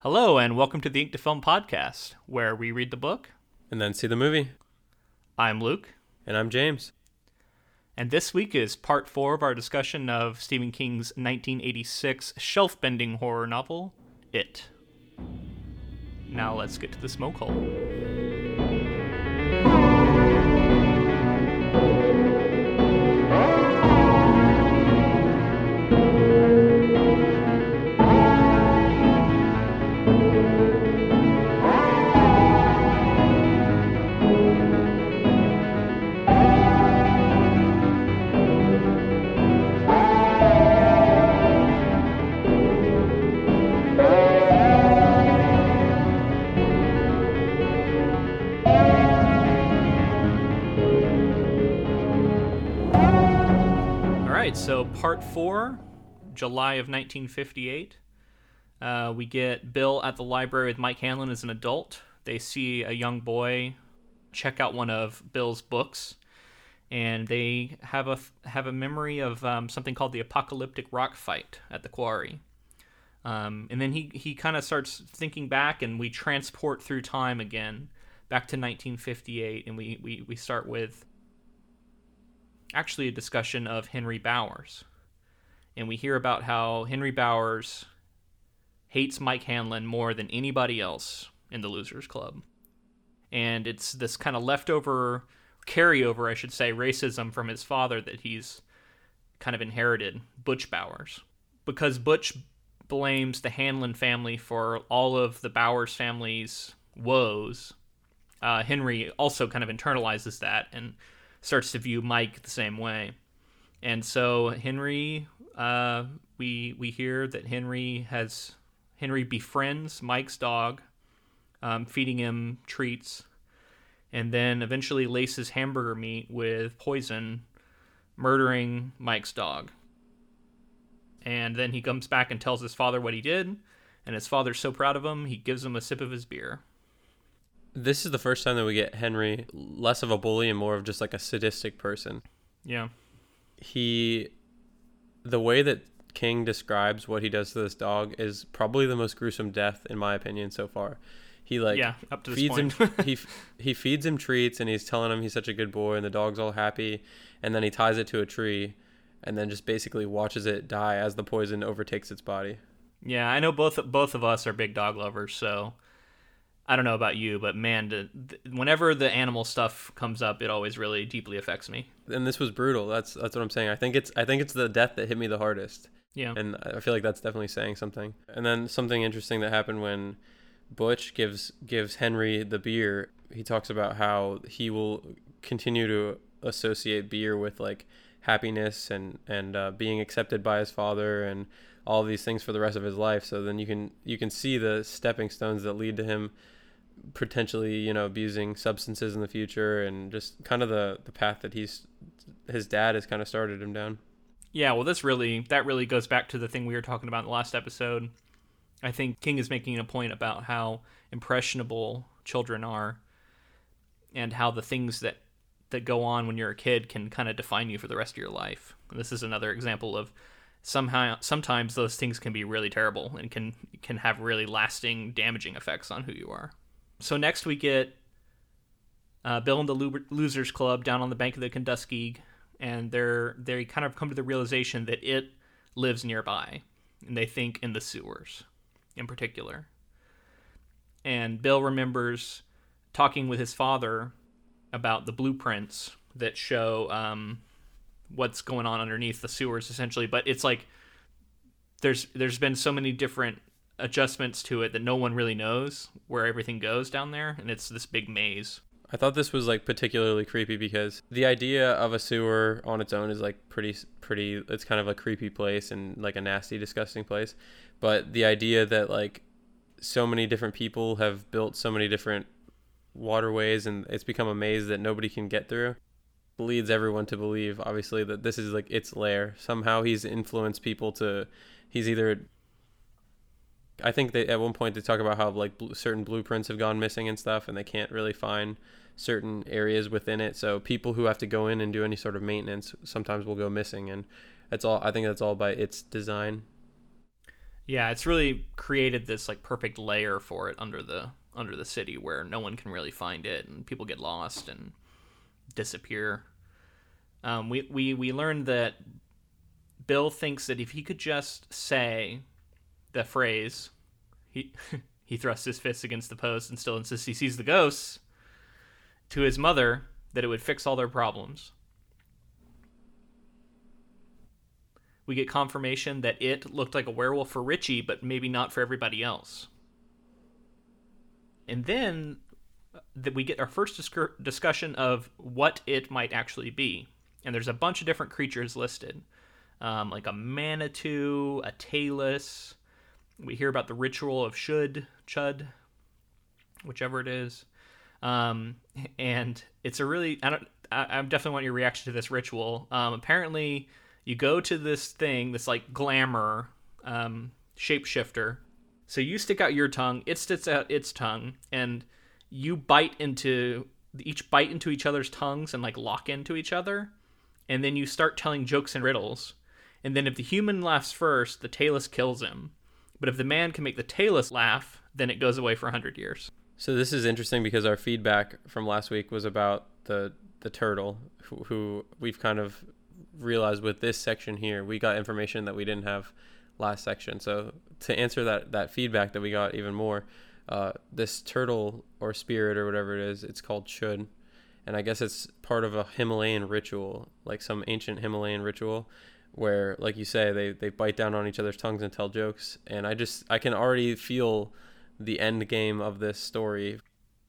Hello, and welcome to the Ink to Film podcast, where we read the book. and then see the movie. I'm Luke, And I'm James. and this week is part four of our discussion of Stephen King's 1986 shelf bending horror novel, It. Now let's get to the smoke hole. Right, so part four, July of 1958. Uh, we get Bill at the library with Mike Hanlon as an adult. They see a young boy check out one of Bill's books, and they have a have a memory of um, something called the apocalyptic rock fight at the quarry. Um, and then he he kind of starts thinking back, and we transport through time again, back to 1958, and we we, we start with actually a discussion of Henry Bowers. And we hear about how Henry Bowers hates Mike Hanlon more than anybody else in the Losers Club. And it's this kind of leftover, carryover, I should say, racism from his father that he's kind of inherited, Butch Bowers. Because Butch blames the Hanlon family for all of the Bowers family's woes, uh, Henry also kind of internalizes that and starts to view Mike the same way. And so Henry, uh, we we hear that Henry has Henry befriends Mike's dog, um, feeding him treats, and then eventually laces hamburger meat with poison, murdering Mike's dog. And then he comes back and tells his father what he did, and his father's so proud of him he gives him a sip of his beer. This is the first time that we get Henry less of a bully and more of just like a sadistic person. Yeah, He, the way that King describes what he does to this dog is probably the most gruesome death in my opinion so far. He like yeah, up to feeds point. him he he feeds him treats and he's telling him he's such a good boy and the dog's all happy and then he ties it to a tree and then just basically watches it die as the poison overtakes its body. Yeah, I know both both of us are big dog lovers, so I don't know about you, but man, the, whenever the animal stuff comes up, it always really deeply affects me. And this was brutal. That's that's what I'm saying. I think it's I think it's the death that hit me the hardest. Yeah, and I feel like that's definitely saying something. And then something interesting that happened when Butch gives gives Henry the beer. He talks about how he will continue to associate beer with like happiness and and uh, being accepted by his father and all these things for the rest of his life. So then you can you can see the stepping stones that lead to him potentially you know abusing substances in the future and just kind of the the path that he's his dad has kind of started him down. yeah. Well, this really that really goes back to the thing we were talking about in the last episode. I think King is making a point about how impressionable children are, and how the things that that go on when you're a kid can kind of define you for the rest of your life. And this is another example of somehow sometimes those things can be really terrible and can can have really lasting damaging effects on who you are. So next we get uh, Bill and the Lo- Losers Club down on the bank of the Kenduskeag, and they're they kind of come to the realization that it lives nearby, and they think in the sewers, in particular. And Bill remembers talking with his father about the blueprints that show um, what's going on underneath the sewers, essentially. But it's like there's there's been so many different adjustments to it that no one really knows where everything goes down there, and it's this big maze. I thought this was like particularly creepy because the idea of a sewer on its own is like pretty pretty it's kind of a creepy place and like a nasty disgusting place. But the idea that like so many different people have built so many different waterways and it's become a maze that nobody can get through leads everyone to believe obviously that this is like its lair. Somehow he's influenced people to he's either I think they at one point they talk about how like bl- certain blueprints have gone missing and stuff, and they can't really find certain areas within it. So people who have to go in and do any sort of maintenance sometimes will go missing, and that's all. I think that's all by its design. Yeah, it's really created this like perfect layer for it under the under the city where no one can really find it and people get lost and disappear. Um, we, we we learned that Bill thinks that if he could just say the phrase, he he thrusts his fist against the post and still insists he sees the ghosts to his mother that it would fix all their problems. We get confirmation that it looked like a werewolf for Richie, but maybe not for everybody else. And then uh, that we get our first discussion of what it might actually be. And there's a bunch of different creatures listed, um, like a manitou, a talus. We hear about the ritual of should, chud, whichever it is. Um, and it's a really I don't I, I definitely want your reaction to this ritual. Um, apparently, you go to this thing, this like glamour um, shapeshifter. So you stick out your tongue, it sticks out its tongue, and you bite into each bite into each other's tongues and like lock into each other, and then you start telling jokes and riddles. And then if the human laughs first, the talus kills him. But if the man can make the talus laugh, then it goes away for 100 years. So this is interesting because our feedback from last week was about the the turtle, who, who we've kind of realized with this section here, we got information that we didn't have last section. So to answer that that feedback that we got even more, uh, this turtle or spirit or whatever it is, it's called Chud, and I guess it's part of a Himalayan ritual, like some ancient Himalayan ritual, where, like you say, they they bite down on each other's tongues and tell jokes. And I just I can already feel the end game of this story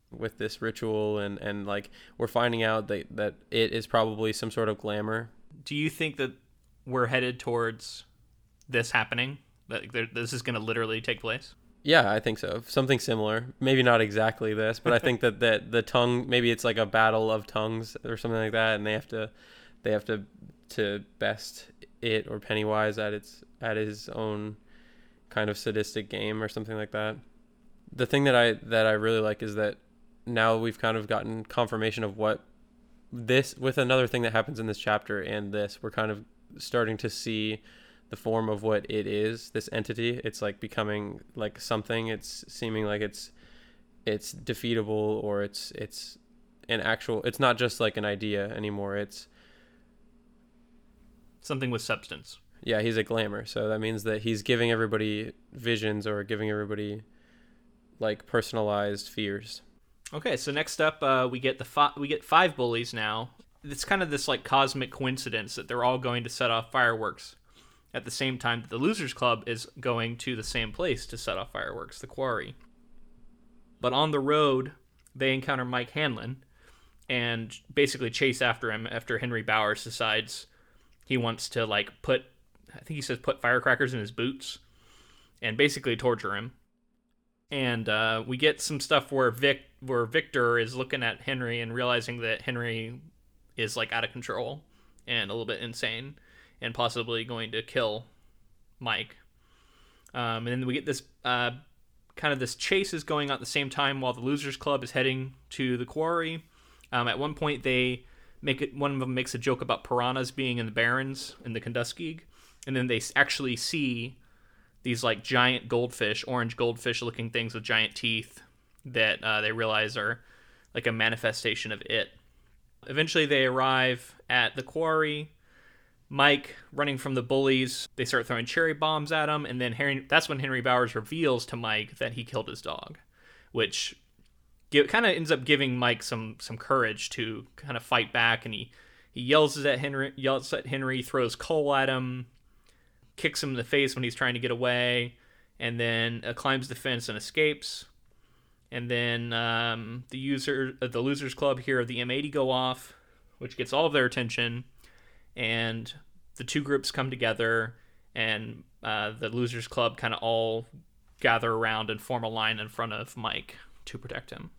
with this ritual and and like we're finding out that that it is probably some sort of glamour Do you think that we're headed towards this happening? That this is going to literally take place? yeah i think so something similar maybe not exactly this but i think that that the tongue maybe it's like a battle of tongues or something like that and they have to they have to to best it or pennywise at its at his own kind of sadistic game or something like that. The thing that I that I really like is that now we've kind of gotten confirmation of what this with another thing that happens in this chapter and this we're kind of starting to see the form of what it is this entity. It's like becoming like something. It's seeming like it's it's defeatable or it's it's an actual it's not just like an idea anymore. It's Something with substance. yeah he's a glamour so that means that he's giving everybody visions or giving everybody like personalized fears Okay, so next up, uh, we get the fi- we get five bullies now. It's kind of this like cosmic coincidence that they're all going to set off fireworks at the same time that the Losers Club is going to the same place to set off fireworks, the quarry. But on the road, they encounter Mike Hanlon and basically chase after him after Henry Bowers decides he wants to like put I think he says put firecrackers in his boots and basically torture him. And uh, we get some stuff where Vic where Victor is looking at Henry and realizing that Henry is like out of control and a little bit insane and possibly going to kill Mike. Um, and then we get this uh, kind of this chase is going on at the same time while the Losers Club is heading to the quarry. Um, at one point, they make it. One of them makes a joke about piranhas being in the Barrens in the Kenduskeag, and then they actually see these like giant goldfish, orange goldfish looking things with giant teeth that uh, they realize are like a manifestation of it. Eventually, they arrive at the quarry. Mike running from the bullies, they start throwing cherry bombs at him, and then Henry, that's when Henry Bowers reveals to Mike that he killed his dog, which give, kind of ends up giving Mike some some courage to kind of fight back, and he he yells at Henry, yells at Henry, throws coal at him, kicks him in the face when he's trying to get away, and then uh, climbs the fence and escapes. And then um, the user, uh, the losers club here, the M80 go off, which gets all of their attention, and the two groups come together, and uh, the losers club kind of all gather around and form a line in front of Mike to protect him.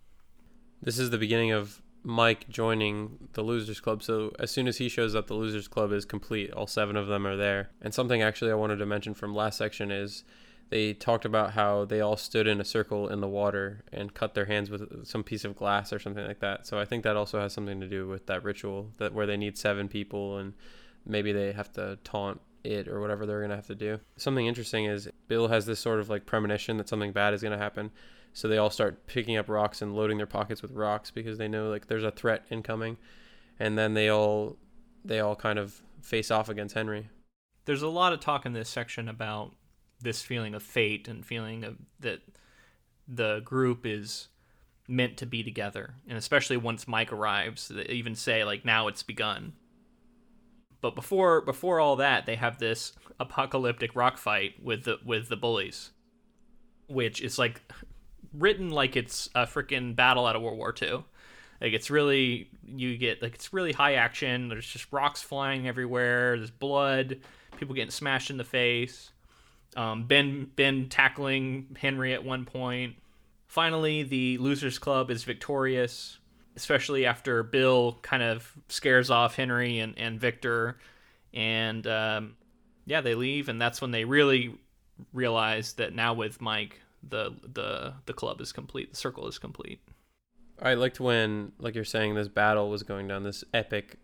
This is the beginning of Mike joining the Losers Club. So as soon as he shows up, the Losers Club is complete. All seven of them are there. And something actually I wanted to mention from last section is they talked about how they all stood in a circle in the water and cut their hands with some piece of glass or something like that. So I think that also has something to do with that ritual that where they need seven people and maybe they have to taunt it or whatever they're going to have to do. Something interesting is Bill has this sort of like premonition that something bad is going to happen. So they all start picking up rocks and loading their pockets with rocks because they know like there's a threat incoming. And then they all they all kind of face off against Henry. There's a lot of talk in this section about this feeling of fate and feeling of that the group is meant to be together. And especially once Mike arrives, they even say like now it's begun. But before before all that, they have this apocalyptic rock fight with the with the bullies, which is like written like it's a freaking battle out of World War II. Like it's really you get like it's really high action. There's just rocks flying everywhere. There's blood. People getting smashed in the face. Um, ben Ben tackling Henry at one point. Finally, the Losers Club is victorious, especially after Bill kind of scares off Henry and, and Victor. And um, yeah, they leave, and that's when they really realize that now with Mike, the the the club is complete. The circle is complete. I liked when, like you're saying, this battle was going down. This epic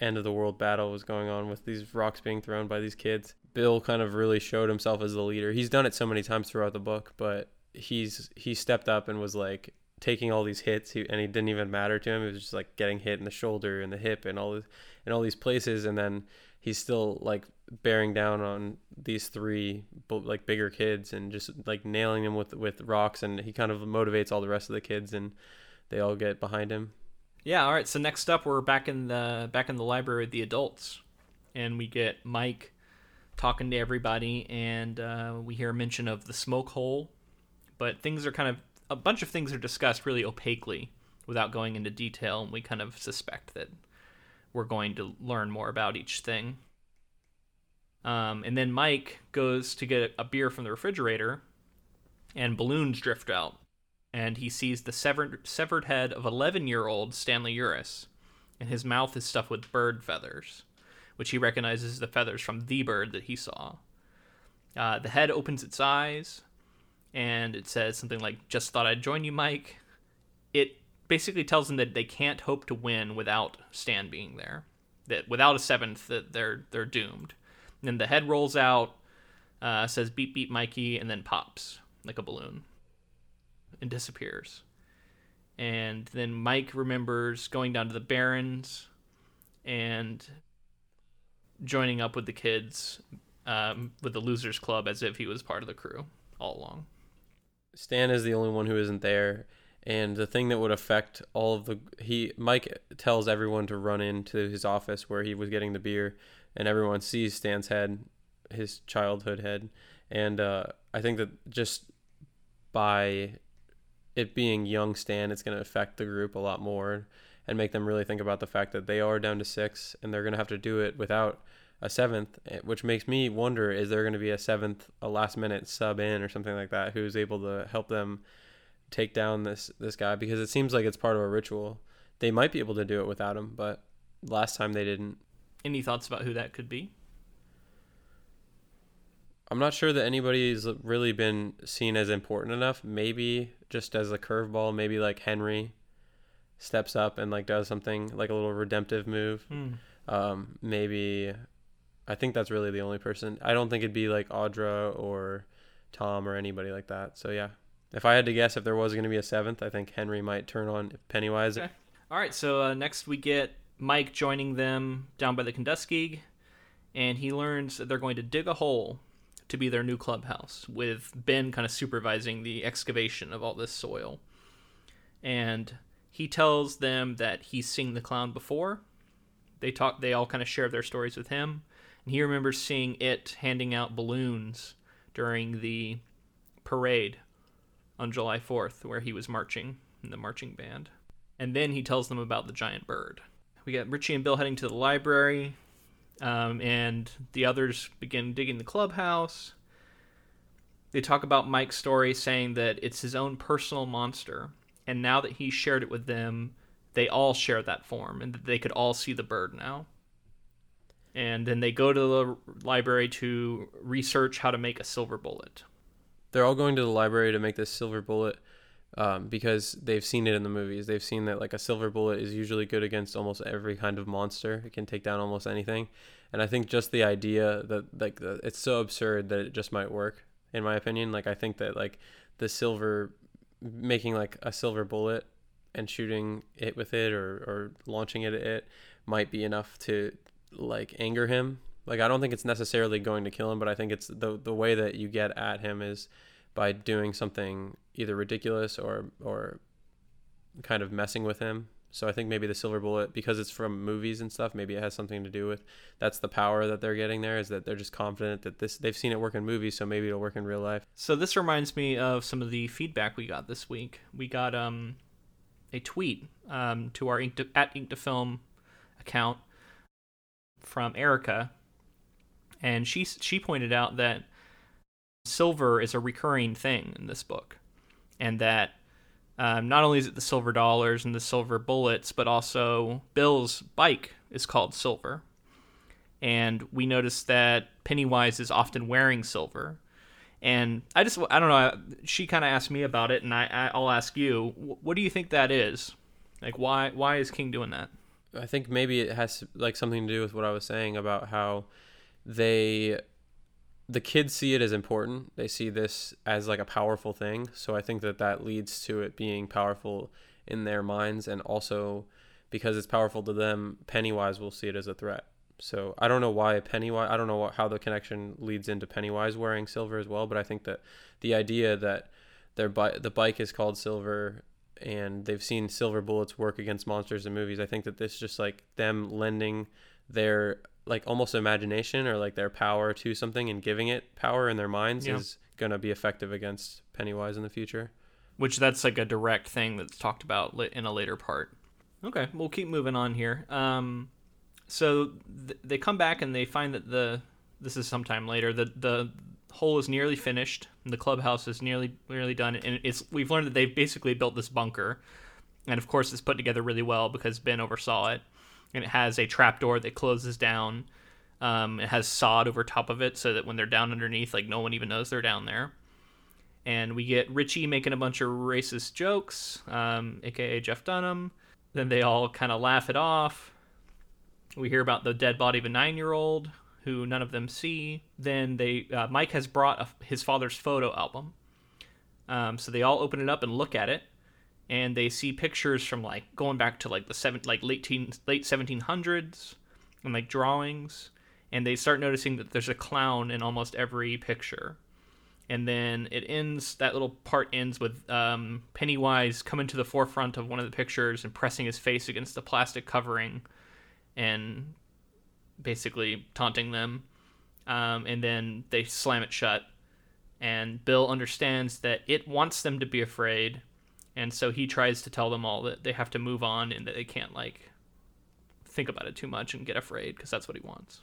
end of the world battle was going on with these rocks being thrown by these kids. Bill kind of really showed himself as the leader. He's done it so many times throughout the book, but he's he stepped up and was like taking all these hits he, and he didn't even matter to him. It was just like getting hit in the shoulder and the hip and all this in all these places and then he's still like bearing down on these three like bigger kids and just like nailing them with with rocks and he kind of motivates all the rest of the kids and they all get behind him. Yeah, all right. So next up we're back in the back in the library with the adults and we get Mike talking to everybody and uh, we hear mention of the smoke hole but things are kind of a bunch of things are discussed really opaquely without going into detail and we kind of suspect that we're going to learn more about each thing um, and then mike goes to get a beer from the refrigerator and balloons drift out and he sees the severed, severed head of 11 year old stanley uris and his mouth is stuffed with bird feathers which he recognizes as the feathers from the bird that he saw uh, the head opens its eyes and it says something like "Just thought I'd join you, Mike." It basically tells them that they can't hope to win without Stan being there. That without a seventh, that they're they're doomed. And then the head rolls out, uh, says "Beep beep, Mikey," and then pops like a balloon and disappears. And then Mike remembers going down to the Barrens and joining up with the kids um, with the Losers Club as if he was part of the crew all along. Stan is the only one who isn't there, and the thing that would affect all of the he Mike tells everyone to run into his office where he was getting the beer, and everyone sees Stan's head, his childhood head, and uh, I think that just by it being young Stan, it's going to affect the group a lot more and make them really think about the fact that they are down to six and they're going to have to do it without a seventh, eh, which makes me wonder: is there going to be a seventh, a last minute sub in or something like that, who's able to help them take down this this guy? Because it seems like it's part of a ritual. They might be able to do it without him, but last time they didn't. Any thoughts about who that could be? I'm not sure that anybody's really been seen as important enough. Maybe just as a curveball, maybe like Henry steps up and like does something like a little redemptive move. Mm. Um, maybe I think that's really the only person. I don't think it'd be like Audra or Tom or anybody like that. So yeah, if I had to guess, if there was going to be a seventh, I think Henry might turn on Pennywise. Okay. All right. So uh, next we get Mike joining them down by the Kenduskeag, and he learns that they're going to dig a hole to be their new clubhouse, with Ben kind of supervising the excavation of all this soil. And he tells them that he's seen the clown before. They talk. They all kind of share their stories with him and he remembers seeing it handing out balloons during the parade on July 4th, where he was marching in the marching band. And then he tells them about the giant bird. We got Richie and Bill heading to the library, um, and the others begin digging the clubhouse. They talk about Mike's story, saying that it's his own personal monster, and now that he shared it with them, they all share that form, and that they could all see the bird now and then they go to the library to research how to make a silver bullet. They're all going to the library to make this silver bullet. Um, because they've seen it in the movies. They've seen that like a silver bullet is usually good against almost every kind of monster. It can take down almost anything, and I think just the idea that like the, it's so absurd that it just might work. In my opinion, like I think that like the silver making like a silver bullet and shooting it with it or or launching it at it might be enough to like anger him. Like I don't think it's necessarily going to kill him, but I think it's the the way that you get at him is by doing something either ridiculous or or kind of messing with him. So I think maybe the silver bullet because it's from movies and stuff, maybe it has something to do with that's the power that they're getting there is that they're just confident that this they've seen it work in movies, so maybe it'll work in real life. So this reminds me of some of the feedback we got this week. We got um a tweet um to our Ink to, at Ink to Film account from Erica, and she she pointed out that silver is a recurring thing in this book, and that um, not only is it the silver dollars and the silver bullets, but also Bill's bike is called silver, and we notice that Pennywise is often wearing silver. And I just, I don't know. She kind of asked me about it, and I, I'll ask you, what do you think that is? Like, why, why is King doing that? I think maybe it has like something to do with what I was saying about how they the kids see it as important. They see this as like a powerful thing. So I think that that leads to it being powerful in their minds and also because it's powerful to them, Pennywise will see it as a threat. So I don't know why Pennywise. I don't know what, how the connection leads into Pennywise wearing silver as well. But I think that the idea that their bi- the bike is called Silver and they've seen silver bullets work against monsters in movies. I think that this is just like them lending their like almost imagination or like their power to something and giving it power in their minds yeah. is going to be effective against Pennywise in the future. Which that's like a direct thing that's talked about in a later part. Okay, we'll keep moving on here. Um, so th- they come back and they find that the this is sometime later the the hole is nearly finished. the clubhouse is nearly nearly done, and it's we've learned that they've basically built this bunker, and of course it's put together really well because Ben oversaw it, and it has a trapdoor that closes down. Um, it has sod over top of it so that when they're down underneath, like no one even knows they're down there. And we get Richie making a bunch of racist jokes, um, aka Jeff Dunham. Then they all kind of laugh it off. We hear about the dead body of a nine-year-old who none of them see. Then they uh, Mike has brought a, his father's photo album, um, so they all open it up and look at it, and they see pictures from like going back to like the seven like late teen, late seventeen hundreds, and like drawings, and they start noticing that there's a clown in almost every picture. And then it ends. That little part ends with um, Pennywise coming to the forefront of one of the pictures and pressing his face against the plastic covering, and basically taunting them. Um, and then they slam it shut. And Bill understands that it wants them to be afraid. And so he tries to tell them all that they have to move on and that they can't, like, think about it too much and get afraid because that's what he wants.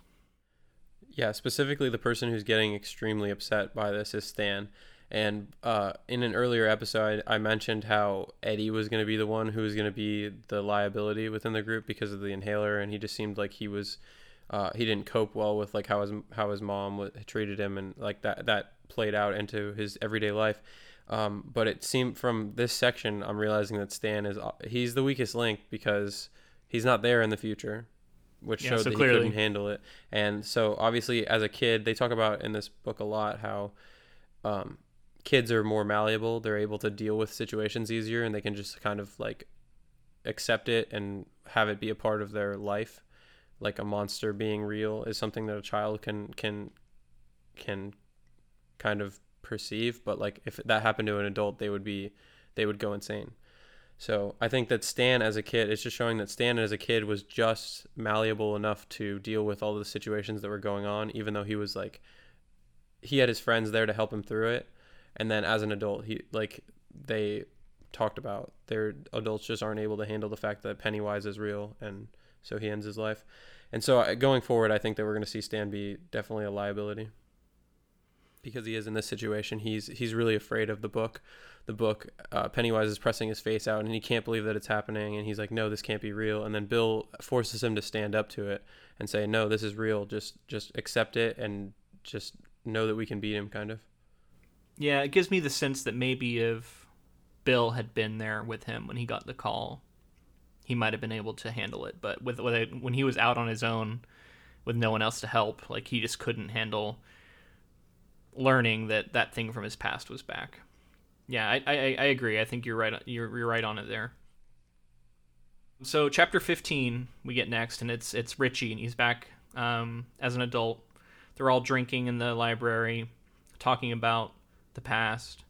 Yeah, specifically, the person who's getting extremely upset by this is Stan. And uh, in an earlier episode, I, mentioned how Eddie was going to be the one who was going to be the liability within the group because of the inhaler, and he just seemed like he was uh, he didn't cope well with like how his how his mom treated him and like that that played out into his everyday life. Um, but it seemed from this section, I'm realizing that Stan is uh, he's the weakest link because he's not there in the future, which yeah, showed so that clearly. he couldn't handle it. And so obviously, as a kid, they talk about in this book a lot how um, kids are more malleable. They're able to deal with situations easier, and they can just kind of like accept it and have it be a part of their life like a monster being real is something that a child can can can kind of perceive but like if that happened to an adult they would be they would go insane. So i think that stan as a kid it's just showing that stan as a kid was just malleable enough to deal with all the situations that were going on even though he was like he had his friends there to help him through it. And then as an adult he like they talked about their adults just aren't able to handle the fact that pennywise is real and so he ends his life. And so going forward, I think that we're going to see Stan be definitely a liability because he is in this situation. He's he's really afraid of the book. The book, uh, Pennywise is pressing his face out, and he can't believe that it's happening. And he's like, "No, this can't be real." And then Bill forces him to stand up to it and say, "No, this is real. Just just accept it and just know that we can beat him." Kind of. Yeah, it gives me the sense that maybe if Bill had been there with him when he got the call, he might have been able to handle it. But with, with it, when he was out on his own, with no one else to help, like he just couldn't handle learning that that thing from his past was back. Yeah, I, I, I agree. I think you're right. You're, you're right on it there. So chapter 15 we get next, and it's it's Richie, and he's back um, as an adult. They're all drinking in the library, talking about the past,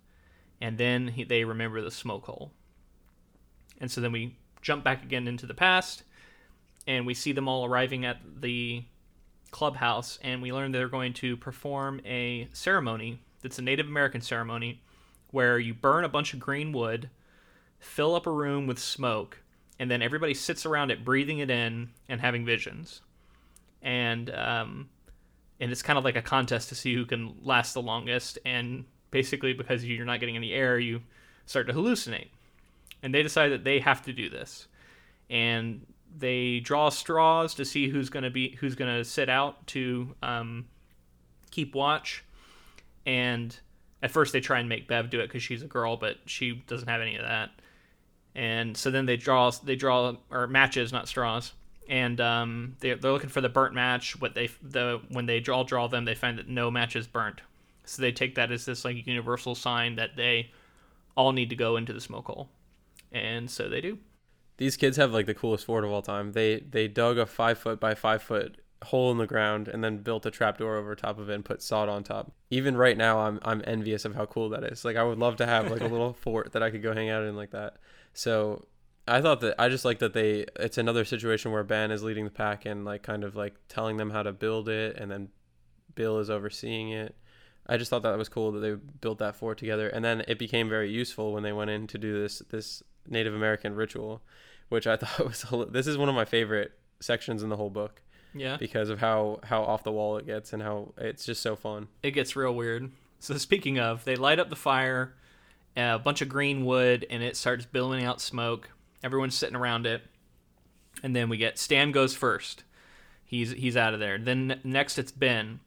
and then he, they remember the smoke hole. And so then we jump back again into the past, and we see them all arriving at the clubhouse, and we learn they're going to perform a ceremony that's a Native American ceremony where you burn a bunch of green wood, fill up a room with smoke, and then everybody sits around it, breathing it in and having visions. And um, and it's kind of like a contest to see who can last the longest. And basically, because you're not getting any air, you start to hallucinate. And they decide that they have to do this, and they draw straws to see who's going to be who's going to sit out to um, keep watch. And at first, they try and make Bev do it because she's a girl, but she doesn't have any of that. And so then they draw they draw or matches not straws. And um, they, they're looking for the burnt match what they the when they draw draw them they find that no match is burnt. So they take that as this like universal sign that they all need to go into the smoke hole. And so they do these kids have like the coolest fort of all time they they dug a five foot by five foot hole in the ground and then built a trapdoor over top of it and put sod on top. Even right now I'm I'm envious of how cool that is. Like I would love to have like a little fort that I could go hang out in like that. So I thought that I just like that they it's another situation where Ben is leading the pack and like kind of like telling them how to build it and then Bill is overseeing it. I just thought that was cool that they built that fort together and then it became very useful when they went in to do this this Native American ritual, which I thought was this is one of my favorite sections in the whole book. Yeah. Because of how how off the wall it gets and how it's just so fun. It gets real weird. So speaking of, they light up the fire a bunch of green wood, and it starts billowing out smoke. Everyone's sitting around it, and then we get Stan goes first. He's he's out of there. Then next it's Ben,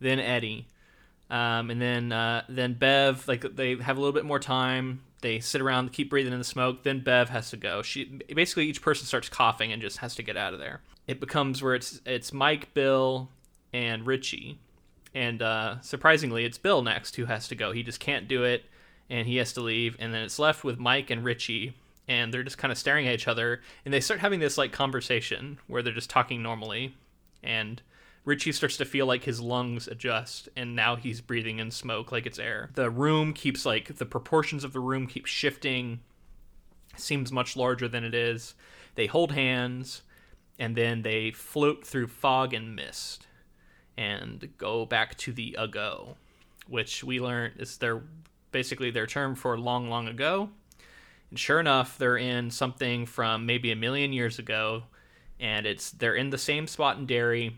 then Eddie, um, and then uh, then Bev. Like they have a little bit more time. They sit around, keep breathing in the smoke. Then Bev has to go. She basically each person starts coughing and just has to get out of there. It becomes where it's it's Mike, Bill, and Richie, and uh, surprisingly, it's Bill next who has to go. He just can't do it and he has to leave, and then it's left with Mike and Richie, and they're just kind of staring at each other, and they start having this like conversation where they're just talking normally, and Richie starts to feel like his lungs adjust, and now he's breathing in smoke like it's air. The room keeps like the proportions of the room keep shifting, seems much larger than it is. They hold hands, and then they float through fog and mist, and go back to the ago, which we learned is their basically their term for long, long ago. And sure enough, they're in something from maybe a million years ago, and it's they're in the same spot in Derry,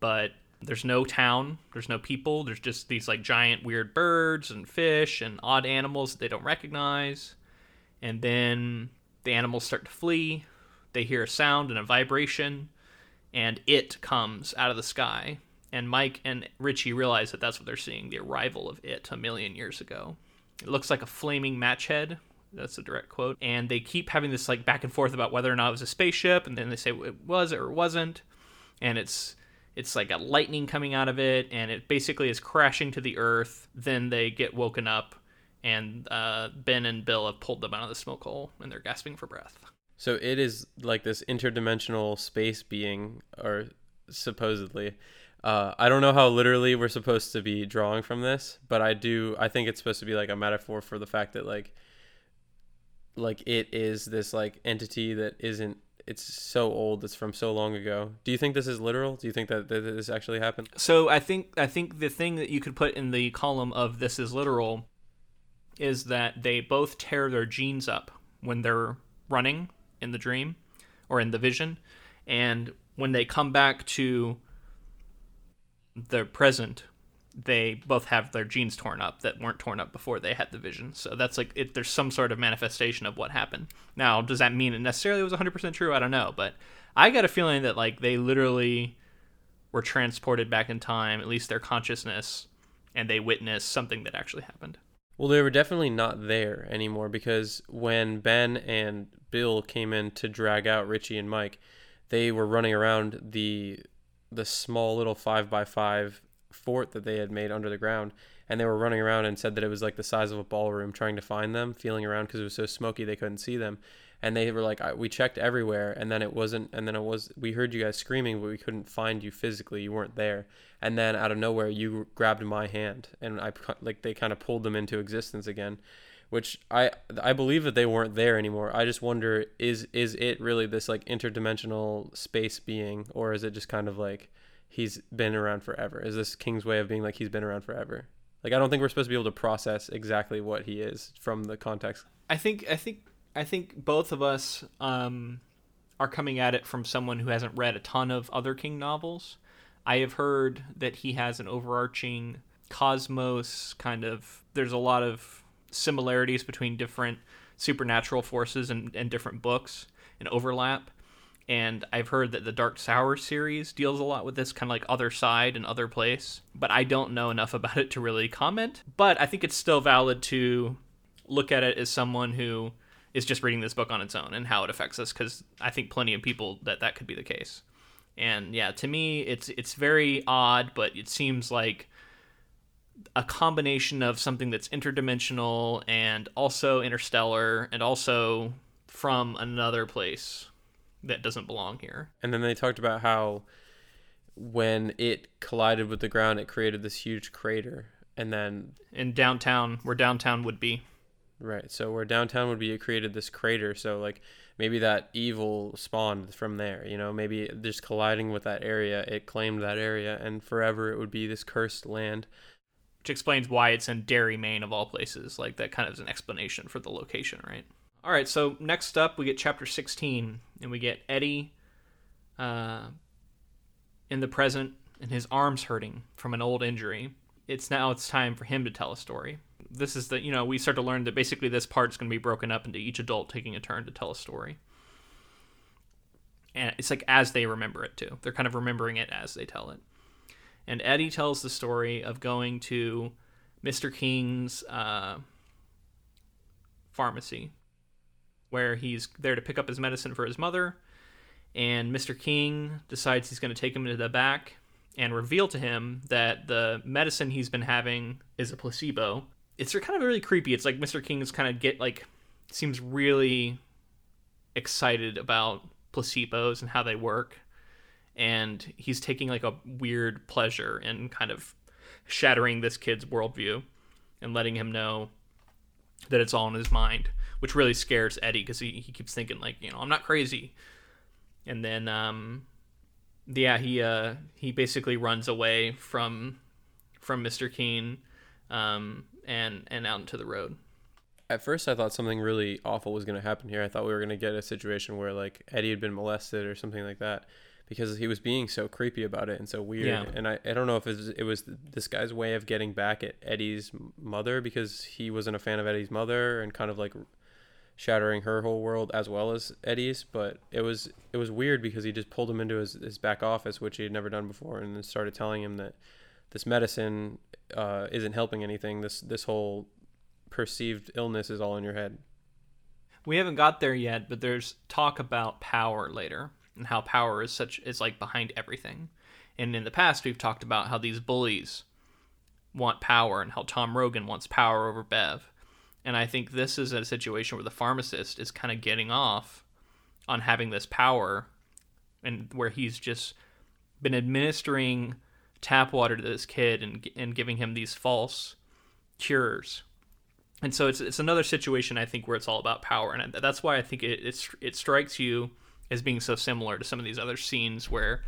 but there's no town, there's no people, there's just these like giant weird birds and fish and odd animals that they don't recognize. And then the animals start to flee. They hear a sound and a vibration, and it comes out of the sky. And Mike and Richie realize that that's what they're seeing the arrival of it a million years ago. It looks like a flaming match head. That's a direct quote. And they keep having this like back and forth about whether or not it was a spaceship, and then they say it was or it wasn't. And it's it's like a lightning coming out of it, and it basically is crashing to the earth. Then they get woken up, and uh, Ben and Bill have pulled them out of the smoke hole, and they're gasping for breath. So it is like this interdimensional space being, or supposedly, uh, I don't know how literally we're supposed to be drawing from this, but I do. I think it's supposed to be like a metaphor for the fact that like, like it is this like entity that isn't. It's so old. It's from so long ago. Do you think this is literal? Do you think that, that this actually happened? So I think I think the thing that you could put in the column of this is literal is that they both tear their jeans up when they're running in the dream or in the vision, and when they come back to the present, they both have their jeans torn up that weren't torn up before they had the vision. So that's like it, there's some sort of manifestation of what happened. Now, does that mean it necessarily was 100% true? I don't know, but I got a feeling that like they literally were transported back in time, at least their consciousness, and they witnessed something that actually happened. Well, they were definitely not there anymore because when Ben and Bill came in to drag out Richie and Mike, they were running around the the small little five by five fort that they had made under the ground, and they were running around and said that it was like the size of a ballroom trying to find them, feeling around because it was so smoky they couldn't see them. And they were like, "We checked everywhere, and then it wasn't. And then it was. We heard you guys screaming, but we couldn't find you physically. You weren't there. And then out of nowhere, you grabbed my hand, and I like they kind of pulled them into existence again." which I I believe that they weren't there anymore. I just wonder is is it really this like interdimensional space being or is it just kind of like he's been around forever? Is this King's way of being like he's been around forever? Like I don't think we're supposed to be able to process exactly what he is from the context. I think I think I think both of us um, are coming at it from someone who hasn't read a ton of other King novels. I have heard that he has an overarching cosmos kind of there's a lot of similarities between different supernatural forces and, and different books and overlap. And I've heard that the Dark Tower series deals a lot with this kind of like other side and other place, but I don't know enough about it to really comment. But I think it's still valid to look at it as someone who is just reading this book on its own and how it affects us because I think plenty of people that that could be the case. And yeah, to me, it's it's very odd, but it seems like a combination of something that's interdimensional and also interstellar and also from another place that doesn't belong here. And then they talked about how when it collided with the ground, it created this huge crater. And then in downtown, where downtown would be. Right. So where downtown would be, it created this crater. So like maybe that evil spawned from there. You know, maybe just colliding with that area, it claimed that area, and forever it would be this cursed land which explains why it's in Derry, Maine, of all places. Like that kind of is an explanation for the location, right? All right, so next up we get chapter 16, and we get Eddie uh, in the present, and his arms hurting from an old injury. It's now it's time for him to tell a story. This is the you know we start to learn that basically this part is going to be broken up into each adult taking a turn to tell a story, and it's like as they remember it too. They're kind of remembering it as they tell it and Eddie tells the story of going to Mr. King's uh, pharmacy, where he's there to pick up his medicine for his mother, and Mr. King decides he's going to take him into the back and reveal to him that the medicine he's been having is a placebo. It's kind of really creepy. It's like Mr. King is kind of get like seems really excited about placebos and how they work and he's taking like a weird pleasure in kind of shattering this kid's worldview and letting him know that it's all in his mind, which really scares Eddie because he, he keeps thinking like, you know, I'm not crazy. And then, um, yeah, he uh, he basically runs away from from Mr. King, um, and and out into the road. At first, I thought something really awful was going to happen here. I thought we were going to get a situation where like Eddie had been molested or something like that because he was being so creepy about it and so weird. Yeah. And I, I don't know if it was, it was this guy's way of getting back at Eddie's mother because he wasn't a fan of Eddie's mother and kind of like shattering her whole world as well as Eddie's. But it was it was weird because he just pulled him into his, his back office, which he had never done before, and then started telling him that this medicine uh, isn't helping anything. This this whole perceived illness is all in your head. We haven't got there yet, but there's talk about power later and how power is such is like behind everything. And in the past, we've talked about how these bullies want power and how Tom Rogan wants power over Bev. And I think this is a situation where the pharmacist is kind of getting off on having this power and where he's just been administering tap water to this kid and and giving him these false cures. And so it's it's another situation I think where it's all about power and that's why I think it it, it strikes you as being so similar to some of these other scenes where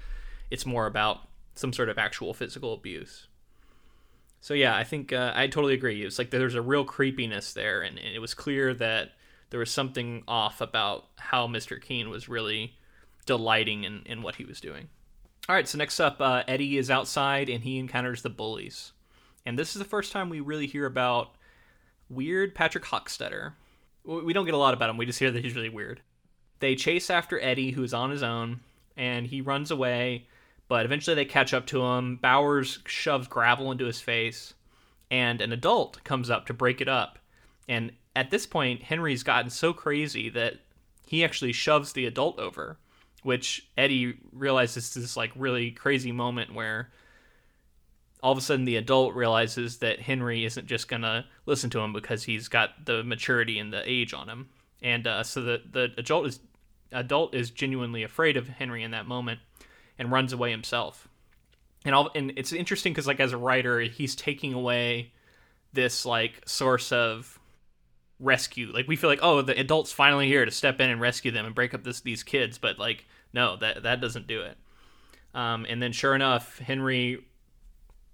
it's more about some sort of actual physical abuse. So yeah, I think uh, I totally agree. It's like there's a real creepiness there, and, and, it was clear that there was something off about how Mr. King was really delighting in, in what he was doing. All right, so next up, uh, Eddie is outside and he encounters the bullies, and this is the first time we really hear about weird Patrick Hockstetter. We don't get a lot about him. We just hear that he's really weird. They chase after Eddie, who's on his own, and he runs away. But eventually they catch up to him. Bowers shoves gravel into his face, and an adult comes up to break it up. And at this point, Henry's gotten so crazy that he actually shoves the adult over, which Eddie realizes this like really crazy moment where all of a sudden the adult realizes that Henry isn't just gonna listen to him because he's got the maturity and the age on him, and uh, so the the adult is adult is genuinely afraid of Henry in that moment and runs away himself. And all and it's interesting because like as a writer, he's taking away this like source of rescue. Like we feel like oh the adult's finally here to step in and rescue them and break up this these kids, but like no that that doesn't do it. Um, and then sure enough, Henry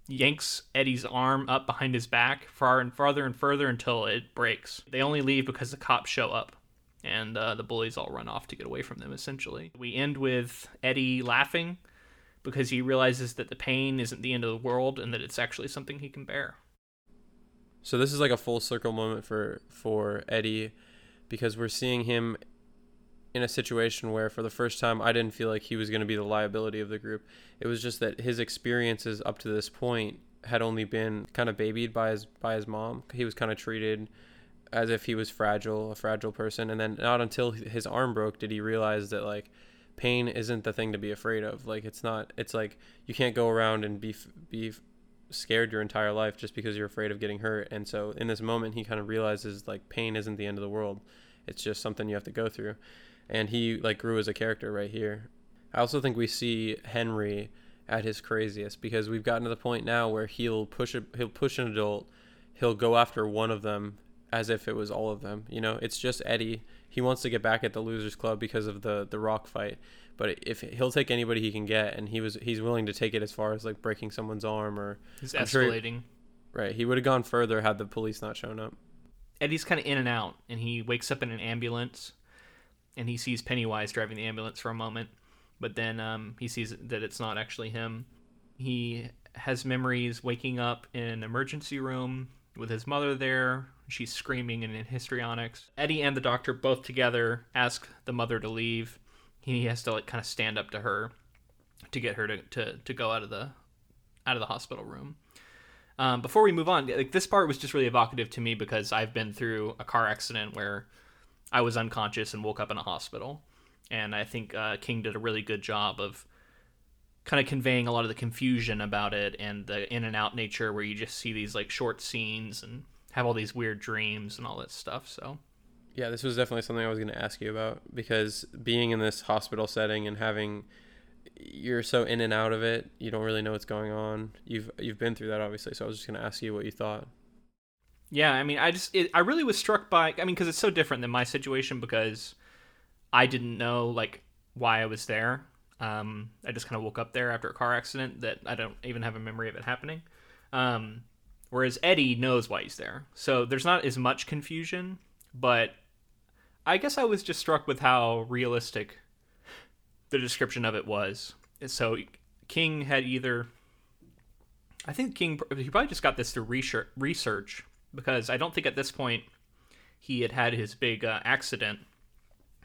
yanks Eddie's arm up behind his back far and farther and further until it breaks. They only leave because the cops show up and uh, the bullies all run off to get away from them essentially. We end with Eddie laughing because he realizes that the pain isn't the end of the world and that it's actually something he can bear. So this is like a full circle moment for for Eddie because we're seeing him in a situation where for the first time I didn't feel like he was going to be the liability of the group. It was just that his experiences up to this point had only been kind of babied by his by his mom. He was kind of treated as if he was fragile, a fragile person, and then not until his arm broke did he realize that like pain isn't the thing to be afraid of. Like it's not. It's like you can't go around and be be scared your entire life just because you're afraid of getting hurt. And so in this moment, he kind of realizes like pain isn't the end of the world. It's just something you have to go through and he like grew as a character right here. I also think we see Henry at his craziest because we've gotten to the point now where he'll push a, he'll push an adult, he'll go after one of them as if it was all of them. You know, it's just Eddie. He wants to get back at the losers club because of the the rock fight. But if he'll take anybody he can get, and he was he's willing to take it as far as like breaking someone's arm or he's I'm escalating. Sure right, he would have gone further had the police not shown up. Eddie's kind of in and out, and he wakes up in an ambulance and he sees Pennywise driving the ambulance for a moment, but then um, he sees that it's not actually him. He has memories waking up in an emergency room with his mother there. She's screaming and in histrionics. Eddie and the doctor both together ask the mother to leave. He has to like kind of stand up to her to get her to, to, to go out of the out of the hospital room. Um, before we move on, like this part was just really evocative to me because I've been through a car accident where I was unconscious and woke up in a hospital. And I think uh, King did a really good job of kind of conveying a lot of the confusion about it and the in and out nature where you just see these like short scenes and have all these weird dreams and all that stuff. So, yeah, this was definitely something I was going to ask you about because being in this hospital setting and having you're so in and out of it, you don't really know what's going on. You've you've been through that obviously, so I was just going to ask you what you thought. Yeah, I mean, I just it, I really was struck by I mean because it's so different than my situation because I didn't know like why I was there. Um, I just kind of woke up there after a car accident that I don't even have a memory of it happening. Um, whereas Eddie knows why he's there, so there's not as much confusion. But I guess I was just struck with how realistic the description of it was. So King had either I think King he probably just got this through research because I don't think at this point he had had his big uh, accident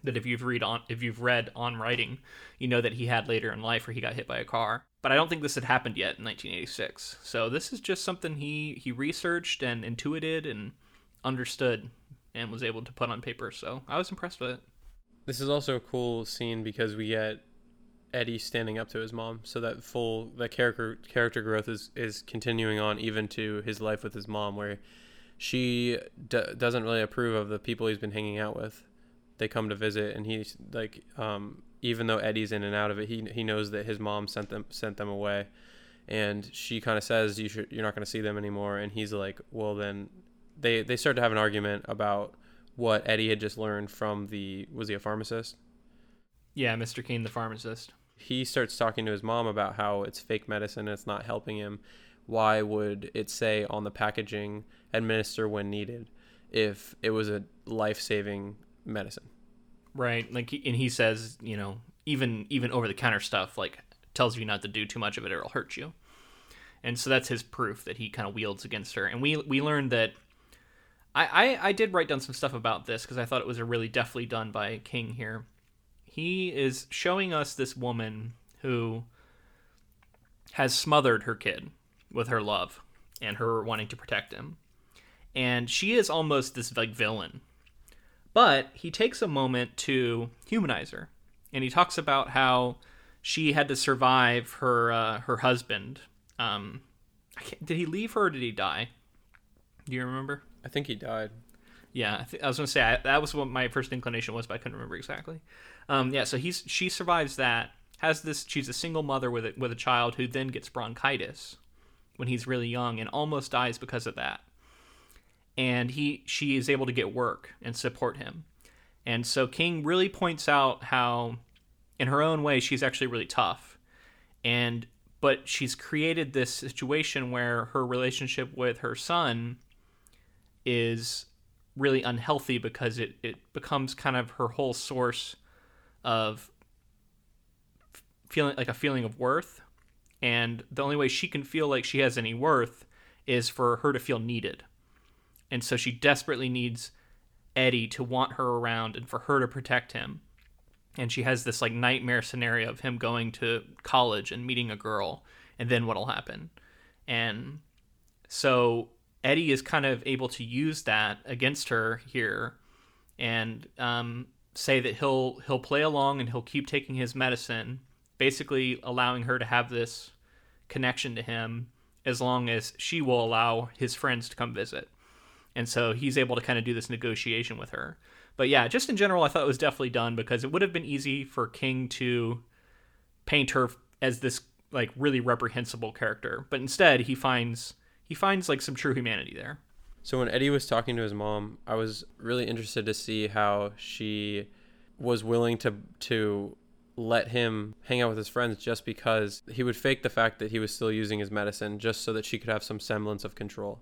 that if you've read on if you've read on writing, you know that he had later in life where he got hit by a car. But I don't think this had happened yet in 1986. So this is just something he he researched and intuited and understood and was able to put on paper. So I was impressed with it. This is also a cool scene because we get Eddie standing up to his mom, so that full that character character growth is is continuing on even to his life with his mom, where she d- doesn't really approve of the people he's been hanging out with. They come to visit, and he's like, um, even though Eddie's in and out of it, he he knows that his mom sent them sent them away, and she kind of says, "You should, you're not going to see them anymore." And he's like, "Well, then." They they start to have an argument about what Eddie had just learned from the was he a pharmacist? Yeah, Mr. Kane, the pharmacist. He starts talking to his mom about how it's fake medicine and it's not helping him why would it say on the packaging administer when needed if it was a life-saving medicine. Right. Like and he says you know even even over the counter stuff like tells you not to do too much of it or it'll hurt you. And so that's his proof that he kind of wields against her. And we we learned that i i, I did write down some stuff about this because i thought it was a really deftly done by king here. He is showing us this woman who has smothered her kid with her love and her wanting to protect him. And she is almost this like villain. But he takes a moment to humanize her. And he talks about how she had to survive her uh, her husband. Um, did he leave her or did he die? Do you remember? I think he died. Yeah, I, th- I was gonna say I, that was what my first inclination was, but I couldn't remember exactly. Um, yeah, so he's she survives that. Has this? She's a single mother with a, with a child who then gets bronchitis when he's really young and almost dies because of that. And he she is able to get work and support him. And so King really points out how, in her own way, she's actually really tough, and but she's created this situation where her relationship with her son is really unhealthy because it, it becomes kind of her whole source of feeling like a feeling of worth. And the only way she can feel like she has any worth is for her to feel needed and so she desperately needs eddie to want her around and for her to protect him. And she has this like nightmare scenario of him going to college and meeting a girl and then what'll happen. And so eddie is kind of able to use that against her here and um, say that he'll he'll play along and he'll keep taking his medicine basically allowing her to have this connection to him as long as she will allow his friends to come visit and so he's able to kind of do this negotiation with her but yeah, just in general, I thought it was definitely done because it would have been easy for King to paint her as this like really reprehensible character, but instead he finds he finds like some true humanity there. So when Eddie was talking to his mom, I was really interested to see how she was willing to to let him hang out with his friends just because he would fake the fact that he was still using his medicine just so that she could have some semblance of control.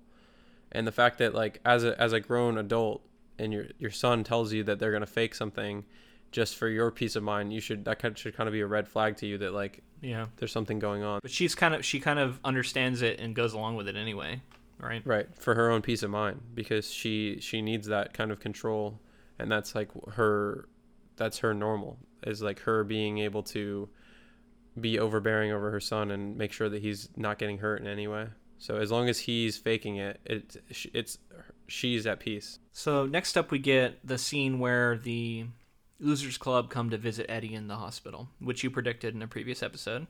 And the fact that like as a as a grown adult, and your your son tells you that they're gonna fake something just for your peace of mind, you should that kind should kind of be a red flag to you that like yeah there's something going on. But she's kind of she kind of understands it and goes along with it anyway, right? Right for her own peace of mind because she she needs that kind of control, and that's like her that's her normal is like her being able to be overbearing over her son and make sure that he's not getting hurt in any way. So as long as he's faking it, it it's she's at peace. So next up, we get the scene where the Losers Club come to visit Eddie in the hospital, which you predicted in a previous episode.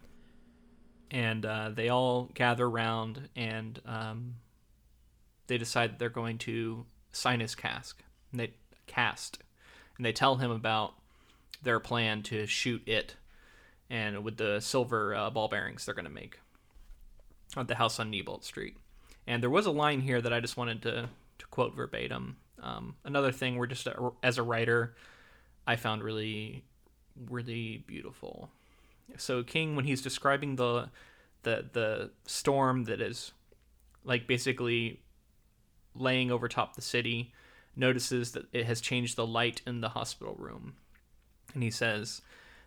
And uh, they all gather around and um, they decide they're going to sign his cask. And they cast, and they tell him about their plan to shoot it, and with the silver uh, ball bearings they're going to make at the house on Neibolt Street. And there was a line here that I just wanted to to quote verbatim. Um, another thing we're just a, as a writer, I found really, really beautiful. So King, when he's describing the the the storm that is like basically laying over top the city, notices that it has changed the light in the hospital room, and he says,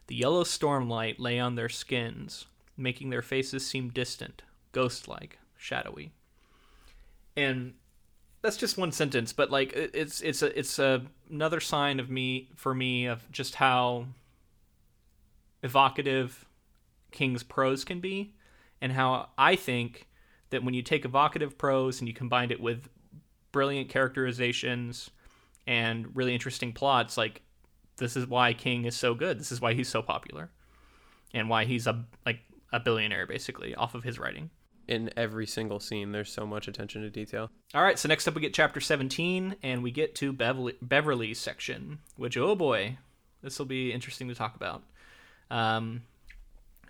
"The yellow storm light lay on their skins, making their faces seem distant, ghost-like, shadowy." And that's just one sentence, but like it's it's a it's a, another sign of me for me of just how evocative King's prose can be, and how I think that when you take evocative prose and you combine it with brilliant characterizations and really interesting plots, like this is why King is so good. This is why he's so popular, and why he's a like a billionaire basically off of his writing in every single scene. There's so much attention to detail. All right, so next up we get chapter 17, and we get to Beverly, Beverly's section, which, oh boy, this will be interesting to talk about. Um,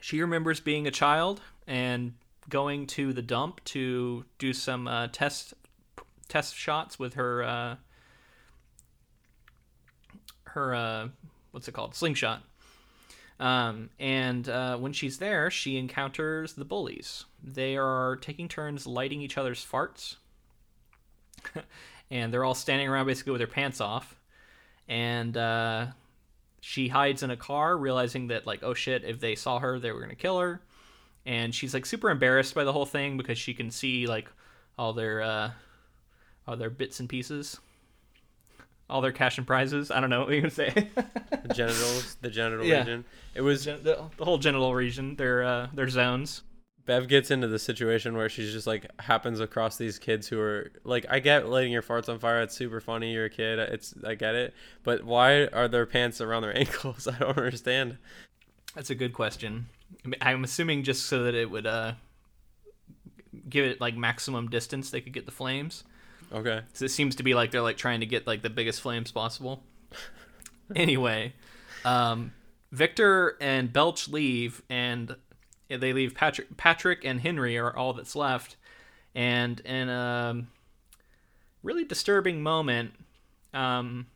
she remembers being a child and going to the dump to do some uh, test test shots with her uh, her uh, what's it called slingshot um, and uh, when she's there, she encounters the bullies. They are taking turns lighting each other's farts. and they're all standing around basically with their pants off. And uh, she hides in a car, realizing that, like, oh shit, if they saw her, they were going to kill her. And she's, like, super embarrassed by the whole thing because she can see, like, all their, uh, all their bits and pieces all their cash and prizes. I don't know what you're gonna say. the genitals, the genital yeah. region. It was Gen- the, the, whole genital region. Their uh, their zones. Bev gets into the situation where she's just like happens across these kids who are like, I get lighting your farts on fire. It's super funny. You're a kid. It's I get it. But why are their pants around their ankles? I don't understand. That's a good question. I'm assuming just so that it would uh, give it like maximum distance, they could get the flames. Okay. So it seems to be like they're like trying to get like the biggest flames possible. anyway, um, Victor and Belch leave, and they leave Patrick. Patrick and Henry are all that's left, and in a really disturbing moment, um,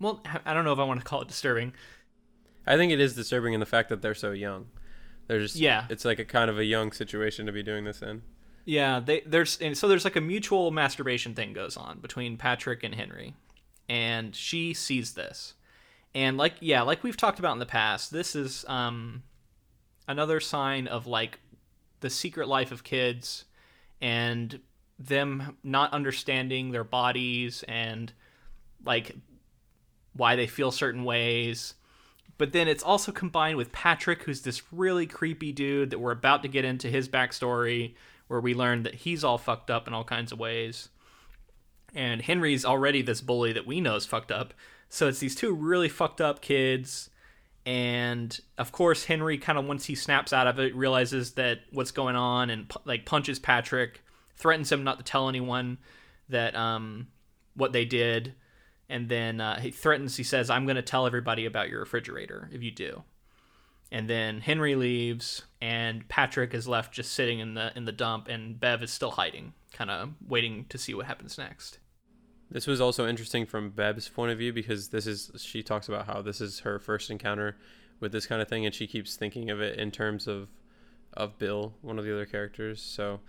well, I don't know if I want to call it disturbing. I think it is disturbing in the fact that they're so young. They're just Yeah. It's like a kind of a young situation to be doing this in. Yeah, they there's and so there's like a mutual masturbation thing goes on between Patrick and Henry. And she sees this. And like yeah, like we've talked about in the past, this is um another sign of like the secret life of kids and them not understanding their bodies and like why they feel certain ways. But then it's also combined with Patrick, who's this really creepy dude that we're about to get into his backstory, where we learn that he's all fucked up in all kinds of ways. And Henry's already this bully that we know is fucked up. So it's these two really fucked up kids. And of course, Henry kind of once he snaps out of it, realizes that what's going on and like punches Patrick, threatens him not to tell anyone that um what they did and then uh, he threatens he says i'm going to tell everybody about your refrigerator if you do and then henry leaves and patrick is left just sitting in the in the dump and bev is still hiding kind of waiting to see what happens next This was also interesting from Bev's point of view because this is she talks about how this is her first encounter with this kind of thing and she keeps thinking of it in terms of of Bill, one of the other characters. So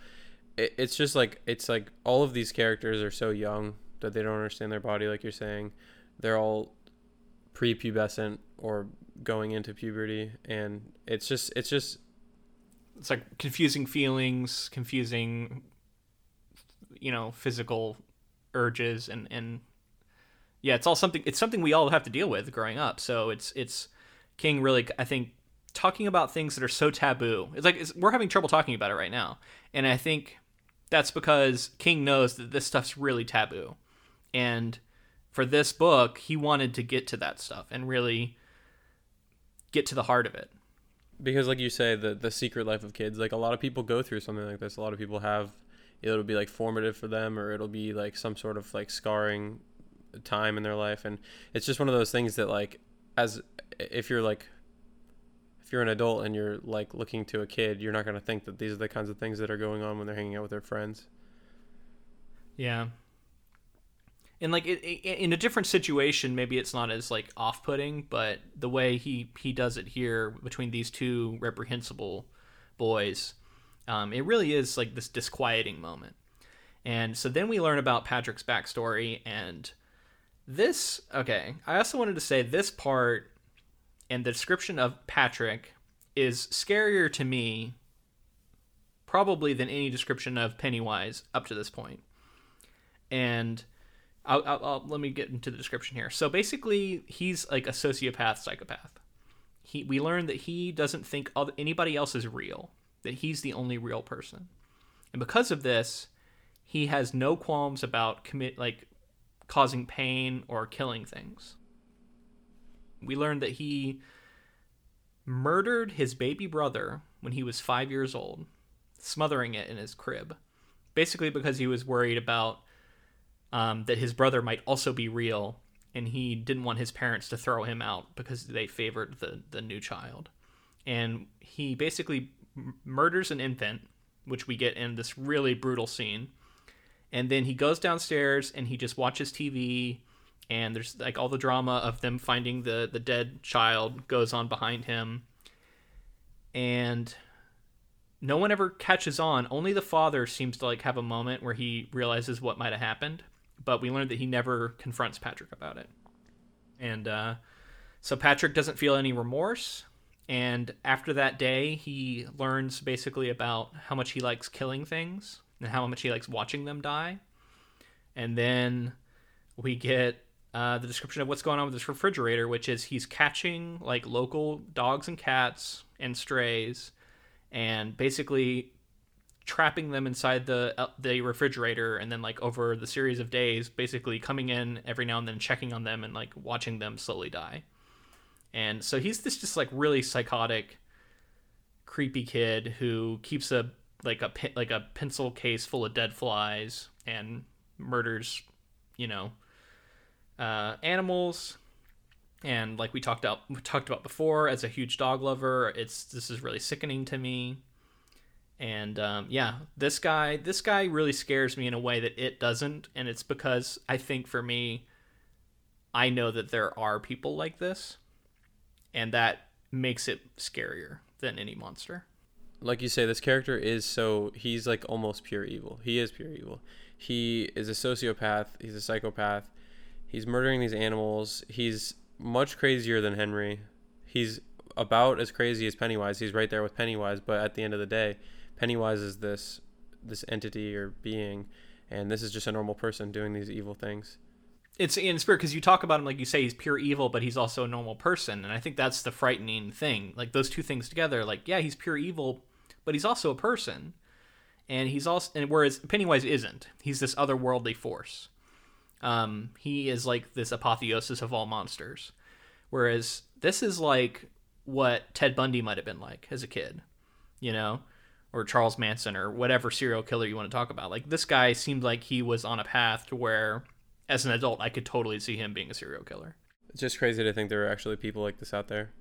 it, it's just like it's like all of these characters are so young that they don't understand their body like you're saying. They're all prepubescent or going into puberty and it's just it's just it's like confusing feelings confusing you know physical urges and and yeah it's all something it's something we all have to deal with growing up. So it's it's king really i think talking about things that are so taboo. It's like it's, we're having trouble talking about it right now. And i think that's because king knows that this stuff's really taboo. And for this book he wanted to get to that stuff and really get to the heart of it because like you say the the secret life of kids like a lot of people go through something like this. A lot of people have it'll be like formative for them or it'll be like some sort of like scarring time in their life. And it's just one of those things that like as if you're like if you're an adult and you're like looking to a kid you're not going to think that these are the kinds of things that are going on when they're hanging out with their friends. Yeah. And like it, it, in a different situation, maybe it's not as like off-putting, but the way he he does it here between these two reprehensible boys, um, it really is like this disquieting moment. And so then we learn about Patrick's backstory, and this okay. I also wanted to say this part and the description of Patrick is scarier to me, probably than any description of Pennywise up to this point. And I'll, I'll, I'll, let me get into the description here. So basically, he's like a sociopath, psychopath. He we learn that he doesn't think other, anybody else is real. That he's the only real person, and because of this, he has no qualms about commit like causing pain or killing things. We learned that he murdered his baby brother when he was five years old, smothering it in his crib, basically because he was worried about um, that his brother might also be real, and he didn't want his parents to throw him out because they favored the the new child. And he basically murders an infant, which we get in this really brutal scene. And then he goes downstairs and he just watches TV, and there's like all the drama of them finding the the dead child goes on behind him, and no one ever catches on. Only the father seems to like have a moment where he realizes what might have happened, but we learned that he never confronts Patrick about it. And uh, so Patrick doesn't feel any remorse. And after that day, he learns basically about how much he likes killing things and how much he likes watching them die. And then we get uh, the description of what's going on with this refrigerator, which is he's catching like local dogs and cats and strays and basically trapping them inside the uh, the refrigerator and then like over the series of days basically coming in every now and then checking on them and like watching them slowly die. And so he's this just like really psychotic creepy kid who keeps a like a like a pencil case full of dead flies and murders you know uh, animals. And like we talked about we talked about before as a huge dog lover it's this is really sickening to me and um, yeah this guy this guy really scares me in a way that it doesn't. And it's because i think for me i know that there are people like this and that makes it scarier than any monster. Like you say this character is so he's like almost pure evil. He is pure evil. He is a sociopath. He's a psychopath. He's murdering these animals. He's much crazier than henry. He's about as crazy as pennywise. He's right there with pennywise. But at the end of the day Pennywise is this this entity or being, and this is just a normal person doing these evil things. It's in spirit because you talk about him like you say he's pure evil, but he's also a normal person, and I think that's the frightening thing. Like those two things together, like yeah, he's pure evil, but he's also a person, and he's also and whereas Pennywise isn't, he's this otherworldly force. Um, he is like this apotheosis of all monsters, whereas this is like what Ted Bundy might have been like as a kid, you know or Charles Manson or whatever serial killer you want to talk about. Like this guy seemed like he was on a path to where as an adult I could totally see him being a serial killer. It's just crazy to think there are actually people like this out there.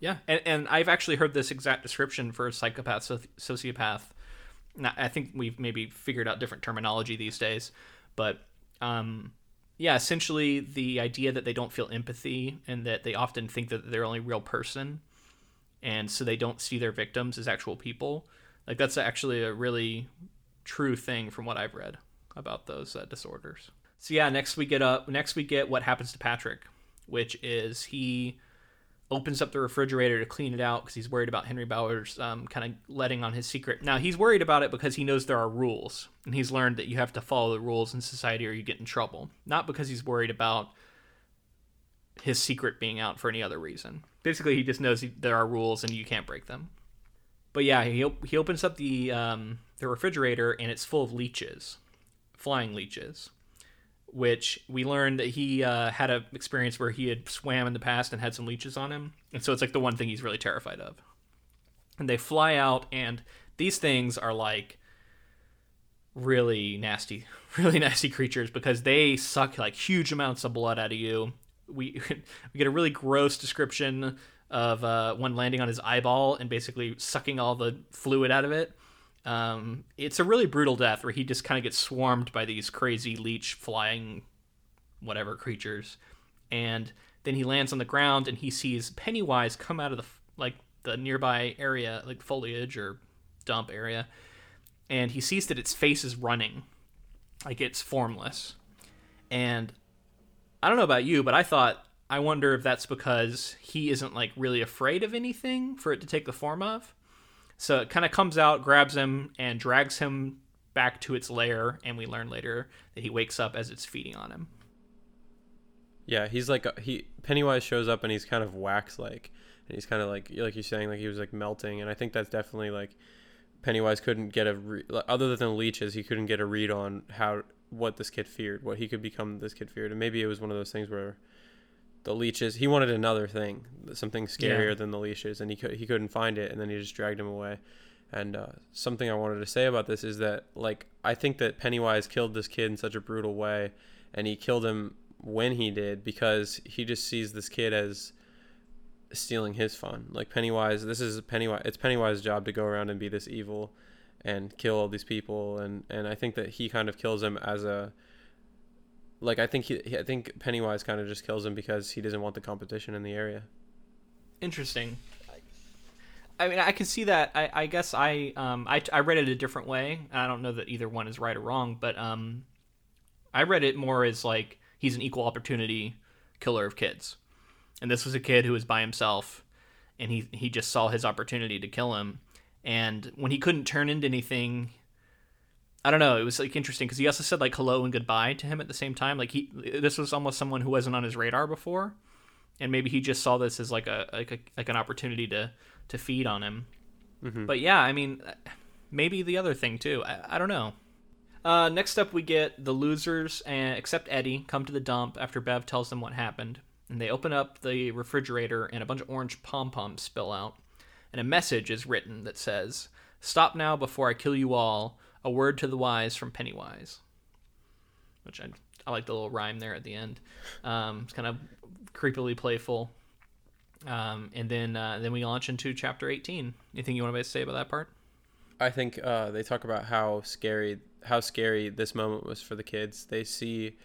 Yeah, and, and I've actually heard this exact description for a psychopath, sociopath. Now, I think we've maybe figured out different terminology these days, but um, yeah, essentially the idea that they don't feel empathy and that they often think that they're only real person, and so they don't see their victims as actual people. Like that's actually a really true thing from what I've read about those uh, disorders. So yeah, next we get up. Next we get what happens to Patrick, which is he opens up the refrigerator to clean it out because he's worried about Henry Bowers um, kind of letting on his secret. Now he's worried about it because he knows there are rules, and he's learned that you have to follow the rules in society or you get in trouble. Not because he's worried about his secret being out for any other reason. Basically, he just knows he, there are rules and you can't break them. But yeah, he op- he opens up the um, the refrigerator and it's full of leeches, flying leeches, which we learned that he uh, had an experience where he had swam in the past and had some leeches on him, and so it's like the one thing he's really terrified of. And they fly out, and these things are like really nasty, really nasty creatures because they suck like huge amounts of blood out of you. We we get a really gross description of uh, one landing on his eyeball and basically sucking all the fluid out of it. Um, it's a really brutal death where he just kind of gets swarmed by these crazy leech flying whatever creatures, and then he lands on the ground and he sees Pennywise come out of the like the nearby area, like foliage or dump area, and he sees that its face is running, like it's formless, and I don't know about you, but I thought I wonder if that's because he isn't like really afraid of anything for it to take the form of. So it kind of comes out, grabs him, and drags him back to its lair. And we learn later that he wakes up as it's feeding on him. Yeah, he's like he Pennywise shows up and he's kind of wax like, and he's kind of like like you're saying like he was like melting, and I think that's definitely like Pennywise couldn't get a re- other than leeches, he couldn't get a read on how what this kid feared, what he could become. This kid feared, and maybe it was one of those things where the leeches. He wanted another thing, something scarier yeah. than the leashes, and he could he couldn't find it, and then he just dragged him away. And uh, something I wanted to say about this is that like I think that Pennywise killed this kid in such a brutal way, and he killed him when he did because he just sees this kid as stealing his fun. Like Pennywise, this is Pennywise. It's Pennywise's job to go around and be this evil and kill all these people, and and I think that he kind of kills him as a like I think he, I think Pennywise kind of just kills him because he doesn't want the competition in the area. Interesting. I mean, I can see that. I, I guess I um I, I read it a different way. I don't know that either one is right or wrong, but um, I read it more as like he's an equal opportunity killer of kids, and this was a kid who was by himself, and he he just saw his opportunity to kill him, and when he couldn't turn into anything, I don't know. It was like interesting because he also said like hello and goodbye to him at the same time. Like he, this was almost someone who wasn't on his radar before, and maybe he just saw this as like a like a, like an opportunity to to feed on him. But yeah, I mean, maybe the other thing too. I, I don't know. Uh, next up, we get the losers, and except Eddie, come to the dump after Bev tells them what happened. And they open up the refrigerator, and a bunch of orange pom poms spill out. And a message is written that says, Stop now before I kill you all. A word to the wise from Pennywise. Which I, I like the little rhyme there at the end. Um, it's kind of creepily playful. Um, and then uh, then we launch into chapter 18. Anything you want to say about that part? I think uh, they talk about how scary how scary this moment was for the kids. They see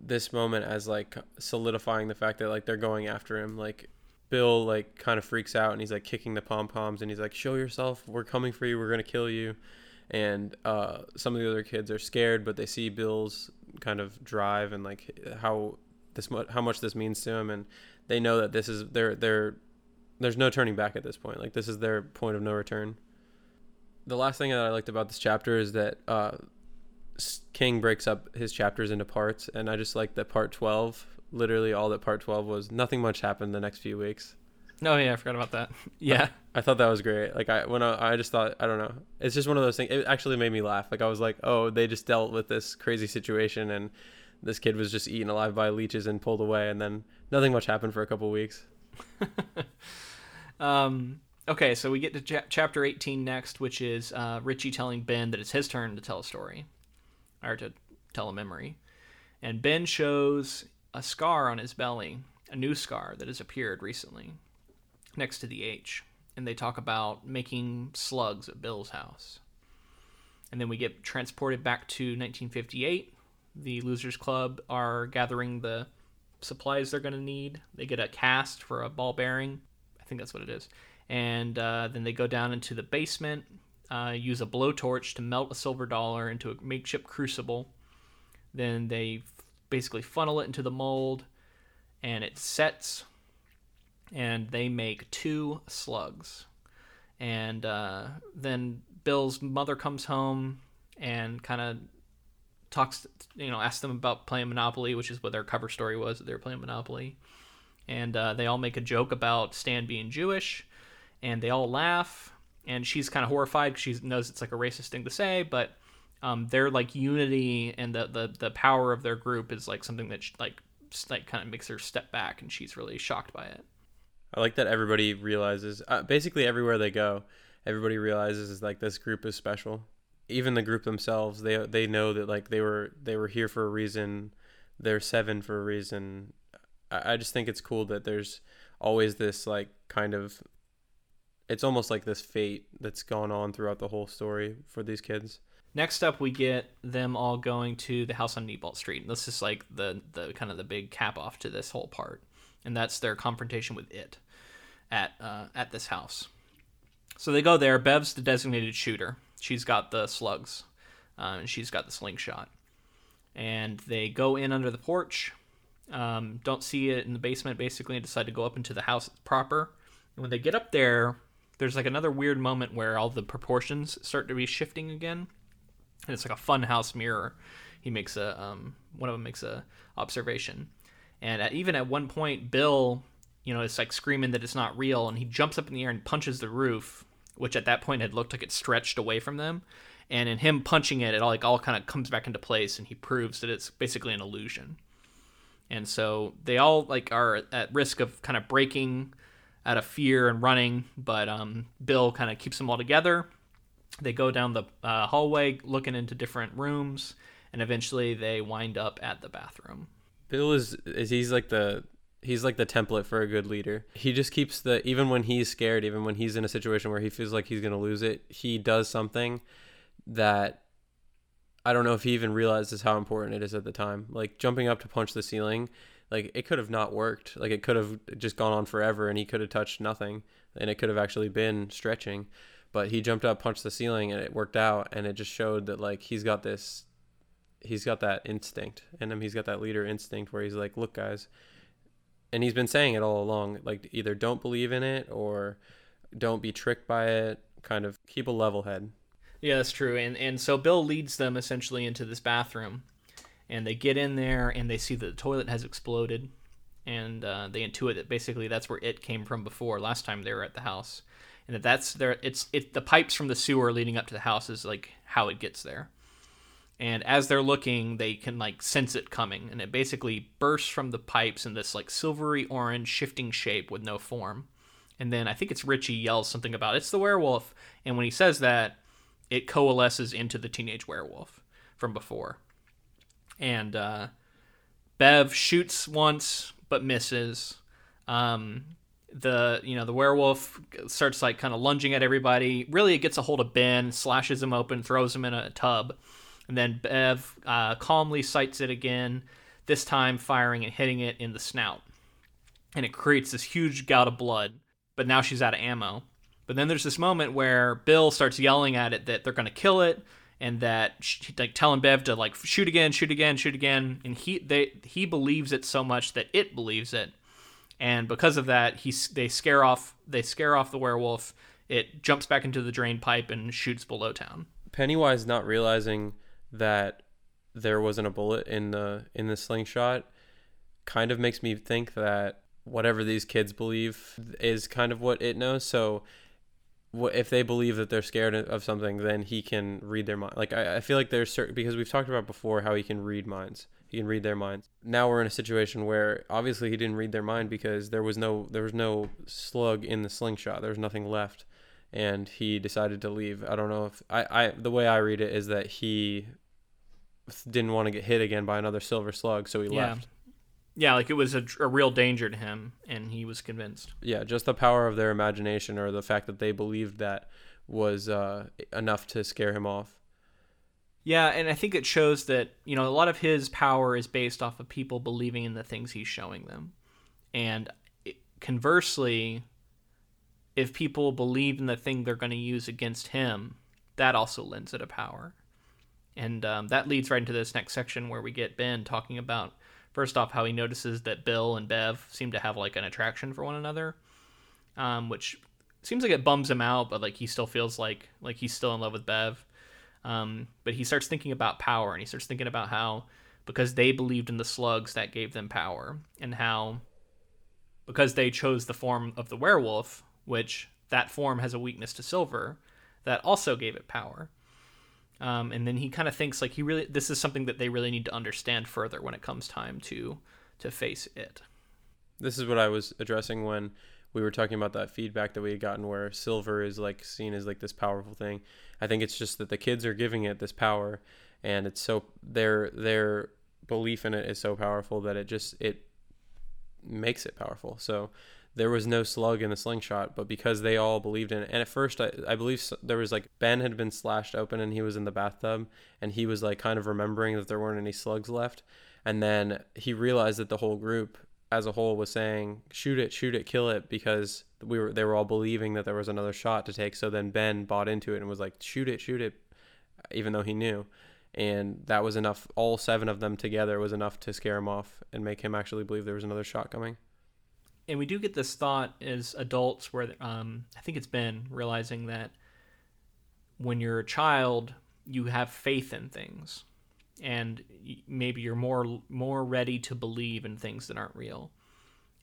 this moment as like solidifying the fact that like they're going after him. Like Bill like kind of freaks out and he's like kicking the pom poms and he's like, "Show yourself! We're coming for you! We're gonna kill you!" And uh, some of the other kids are scared, but they see Bill's kind of drive and like how this how much this means to him, and they know that this is their their there's no turning back at this point. Like this is their point of no return the last thing that I liked about this chapter is that uh, King breaks up his chapters into parts, and I just like that part twelve. Literally, all that part twelve was nothing much happened the next few weeks. Oh yeah, I forgot about that. Yeah, I, I thought that was great. Like I when I, I just thought I don't know. It's just one of those things. It actually made me laugh. Like I was like, oh, they just dealt with this crazy situation, and this kid was just eaten alive by leeches and pulled away, and then nothing much happened for a couple weeks. um Okay, so we get to cha- chapter 18 next, which is uh, Richie telling Ben that it's his turn to tell a story, or to tell a memory. And Ben shows a scar on his belly, a new scar that has appeared recently, next to the H. And they talk about making slugs at Bill's house. And then we get transported back to 1958. The Losers Club are gathering the supplies they're going to need. They get a cast for a ball bearing. I think that's what it is and uh, then they go down into the basement, uh, use a blowtorch to melt a silver dollar into a makeshift crucible. Then they basically funnel it into the mold, and it sets, and they make two slugs. And uh, then Bill's mother comes home and kind of talks, you know, asks them about playing Monopoly, which is what their cover story was that they were playing Monopoly. And uh, they all make a joke about Stan being Jewish and they all laugh and she's kind of horrified because she knows it's like a racist thing to say but um, their like unity and the, the the power of their group is like something that she, like like kind of makes her step back and she's really shocked by it i like that everybody realizes uh, basically everywhere they go everybody realizes is like this group is special even the group themselves they they know that like they were they were here for a reason they're seven for a reason I, I just think it's cool that there's always this like kind of it's almost like this fate that's gone on throughout the whole story for these kids. Next up, we get them all going to the house on Neibolt Street. This is like the the kind of the big cap off to this whole part, and that's their confrontation with it at uh, at this house. So they go there. Bev's the designated shooter. She's got the slugs, uh, and she's got the slingshot. And they go in under the porch. Um, don't see it in the basement, basically, and decide to go up into the house proper. And when they get up there, there's like another weird moment where all the proportions start to be shifting again and it's like a fun house mirror he makes a um, one of them makes a observation and even at one point bill you know is like screaming that it's not real and he jumps up in the air and punches the roof which at that point had looked like it stretched away from them and in him punching it it all like all kind of comes back into place and he proves that it's basically an illusion and so they all like are at risk of kind of breaking out of fear and running, but um, Bill kind of keeps them all together. They go down the uh, hallway looking into different rooms, and eventually they wind up at the bathroom. Bill is, is he's like the he's like the template for a good leader. He just keeps the even when he's scared, even when he's in a situation where he feels like he's going to lose it, he does something that I don't know if he even realizes how important it is at the time. Like jumping up to punch the ceiling like it could have not worked. Like it could have just gone on forever and he could have touched nothing and it could have actually been stretching. But he jumped up, punched the ceiling and it worked out and it just showed that like he's got this he's got that instinct in him. He's got that leader instinct where he's like, "Look, guys." And he's been saying it all along, like either don't believe in it or don't be tricked by it, kind of keep a level head. Yeah, that's true. And and so Bill leads them essentially into this bathroom and they get in there and they see that the toilet has exploded and uh, they intuit that basically that's where it came from before last time they were at the house and that that's there. It's it the pipes from the sewer leading up to the house is like how it gets there. And as they're looking, they can like sense it coming, and it basically bursts from the pipes in this like silvery orange shifting shape with no form. And then I think it's Richie yells something about it's the werewolf, and when he says that, it coalesces into the teenage werewolf from before. And uh, Bev shoots once but misses. Um, the you know the werewolf starts like kind of lunging at everybody. Really, it gets a hold of Ben, slashes him open, throws him in a tub, and then Bev uh, calmly sights it again. This time, firing and hitting it in the snout, and it creates this huge gout of blood. But now she's out of ammo. But then there's this moment where Bill starts yelling at it that they're going to kill it and that she, like telling Bev to like shoot again, shoot again, shoot again, and he they he believes it so much that it believes it, and because of that, he they scare off they scare off the werewolf. It jumps back into the drain pipe and shoots below town. Pennywise not realizing that there wasn't a bullet in the in the slingshot kind of makes me think that whatever these kids believe is kind of what it knows. So if they believe that they're scared of something, then he can read their mind. Like I, I feel like there's certain because we've talked about before how he can read minds. He can read their minds. Now we're in a situation where obviously he didn't read their mind because there was no there was no slug in the slingshot. There was nothing left, and he decided to leave. I don't know if I, I the way I read it is that he didn't want to get hit again by another silver slug, so he yeah. left. Yeah, like it was a, a real danger to him, and he was convinced. Yeah, just the power of their imagination or the fact that they believed that was uh, enough to scare him off. Yeah, and I think it shows that, you know, a lot of his power is based off of people believing in the things he's showing them. And conversely, if people believe in the thing they're going to use against him, that also lends it a power. And um, that leads right into this next section where we get Ben talking about first off how he notices that Bill and Bev seem to have like an attraction for one another, um, which seems like it bums him out, but like he still feels like like he's still in love with Bev. Um, but he starts thinking about power, and he starts thinking about how because they believed in the slugs that gave them power, and how because they chose the form of the werewolf, which that form has a weakness to silver, that also gave it power. Um, and then he kind of thinks like he really this is something that they really need to understand further when it comes time to to face it. This is what I was addressing when we were talking about that feedback that we had gotten where silver is like seen as like this powerful thing. I think it's just that the kids are giving it this power and it's so their their belief in it is so powerful that it just it makes it powerful. So there was no slug in the slingshot, but because they all believed in it, and at first I, I believe there was like Ben had been slashed open and he was in the bathtub, and he was like kind of remembering that there weren't any slugs left, and then he realized that the whole group as a whole was saying shoot it, shoot it, kill it because we were they were all believing that there was another shot to take. So then Ben bought into it and was like shoot it, shoot it, even though he knew. And that was enough. All seven of them together was enough to scare him off and make him actually believe there was another shot coming and we do get this thought as adults where um, I think it's Ben realizing that when you're a child, you have faith in things, and maybe you're more more ready to believe in things that aren't real,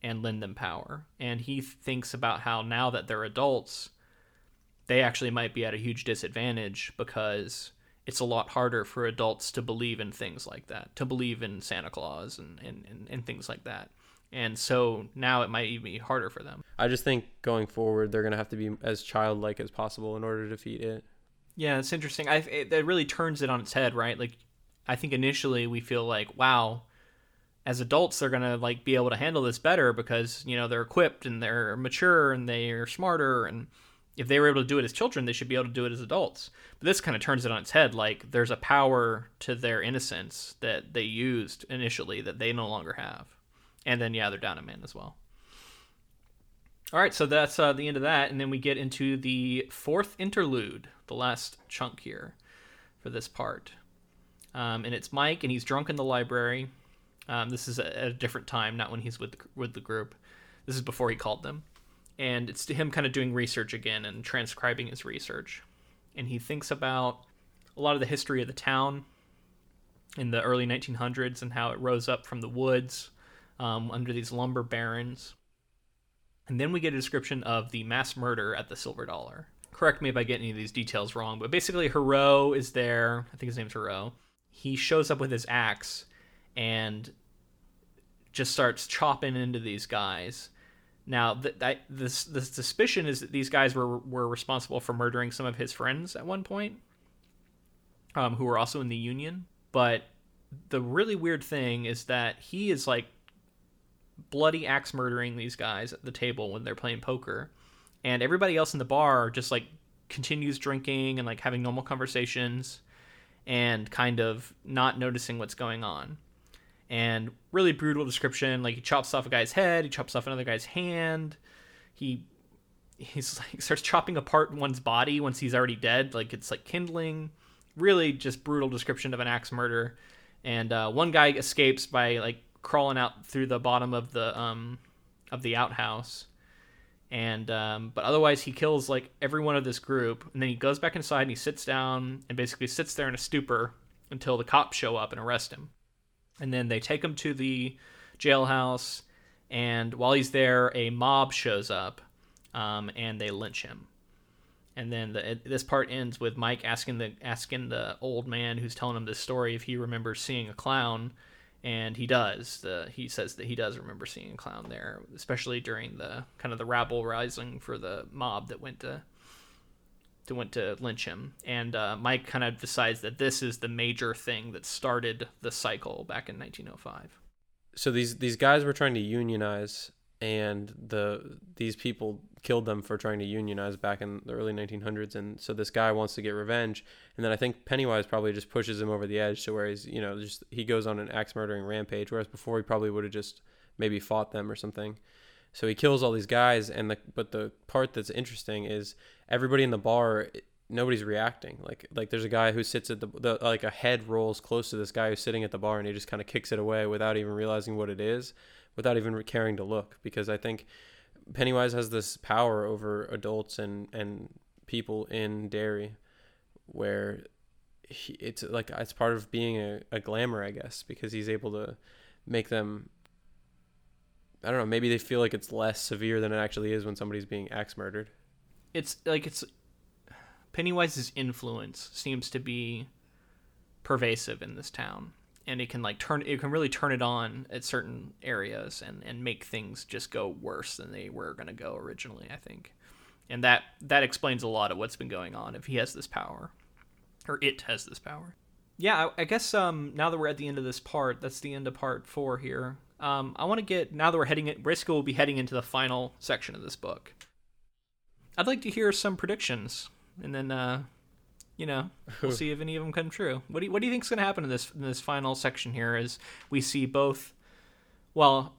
and lend them power. And he thinks about how now that they're adults, they actually might be at a huge disadvantage because it's a lot harder for adults to believe in things like that, to believe in Santa Claus and, and, and, and things like that and so now it might even be harder for them. I just think going forward, they're gonna have to be as childlike as possible in order to defeat it. Yeah, it's interesting. I it, it really turns it on its head, right? Like, I think initially we feel like, wow, as adults they're gonna like be able to handle this better because you know they're equipped and they're mature and they're smarter and if they were able to do it as children, they should be able to do it as adults. But this kind of turns it on its head. Like there's a power to their innocence that they used initially that they no longer have and then yeah, they're down a man as well. All right, so that's uh, the end of that, and then we get into the fourth interlude, the last chunk here for this part, um, and it's Mike, and he's drunk in the library. Um, this is at a different time, not when he's with the, with the group. This is before he called them, and it's to him kind of doing research again and transcribing his research, and he thinks about a lot of the history of the town in the early 1900s and how it rose up from the woods um, under these lumber barons. And then we get a description of the mass murder at the Silver Dollar. Correct me if I get any of these details wrong, but basically, Hero is there. I think his name's Hero. He shows up with his axe and just starts chopping into these guys. Now, th- that, this the suspicion is that these guys were were responsible for murdering some of his friends at one point, um, who were also in the Union. But the really weird thing is that he is like bloody axe murdering these guys at the table when they're playing poker, and everybody else in the bar just like continues drinking and like having normal conversations, and kind of not noticing what's going on and really brutal description. Like he chops off a guy's head, he chops off another guy's hand. He he's like starts chopping apart one's body once he's already dead. Like it's like kindling. Really, just brutal description of an axe murder. And uh, one guy escapes by like crawling out through the bottom of the um of the outhouse. And um, but otherwise he kills like every one of this group, and then he goes back inside and he sits down and basically sits there in a stupor until the cops show up and arrest him and then they take him to the jailhouse and while he's there a mob shows up um, and they lynch him and then the, this part ends with mike asking the asking the old man who's telling him this story if he remembers seeing a clown and he does the, he says that he does remember seeing a clown there especially during the kind of the rabble rising for the mob that went to to went to lynch him, and uh, Mike kind of decides that this is the major thing that started the cycle back in 1905. So these these guys were trying to unionize, and the these people killed them for trying to unionize back in the early 1900s, and so this guy wants to get revenge, and then I think Pennywise probably just pushes him over the edge to where he's you know just he goes on an axe murdering rampage, whereas before he probably would have just maybe fought them or something. So he kills all these guys, and the but the part that's interesting is everybody in the bar, nobody's reacting. Like like there's a guy who sits at the, the like a head rolls close to this guy who's sitting at the bar, and he just kind of kicks it away without even realizing what it is, without even caring to look. Because I think Pennywise has this power over adults and and people in Derry, where he, it's like it's part of being a, a glamour, I guess, because he's able to make them I don't know, maybe they feel like it's less severe than it actually is when somebody's being axe murdered. It's like it's Pennywise's influence seems to be pervasive in this town and it can like turn it can really turn it on at certain areas and and make things just go worse than they were going to go originally, I think. And that that explains a lot of what's been going on if he has this power or it has this power. Yeah, I, I guess um now that we're at the end of this part, that's the end of part 4 here. Um, I want to get now that we're heading it. Briscoe will be heading into the final section of this book. I'd like to hear some predictions, and then uh, you know we'll see if any of them come true. What do you, what do you think's going to happen in this in this final section here? As we see both, well,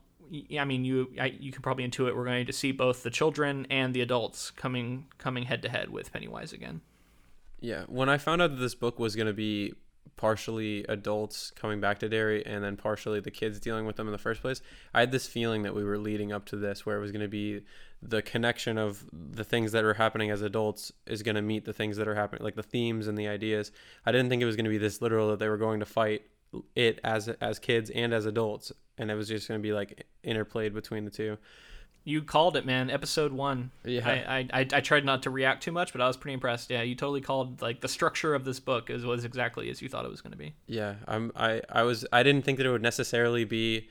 I mean you I, you can probably intuit we're going to see both the children and the adults coming coming head to head with Pennywise again. Yeah, when I found out that this book was going to be partially adults coming back to Derry and then partially the kids dealing with them in the first place. I had this feeling that we were leading up to this where it was going to be the connection of the things that are happening as adults is going to meet the things that are happening like the themes and the ideas. I didn't think it was going to be this literal that they were going to fight it as as kids and as adults and it was just going to be like interplayed between the two. You called it, man. Episode one. Yeah. I, I, I tried not to react too much, but I was pretty impressed. Yeah, you totally called like the structure of this book is was exactly as you thought it was going to be. Yeah, I'm. I I was. I didn't think that it would necessarily be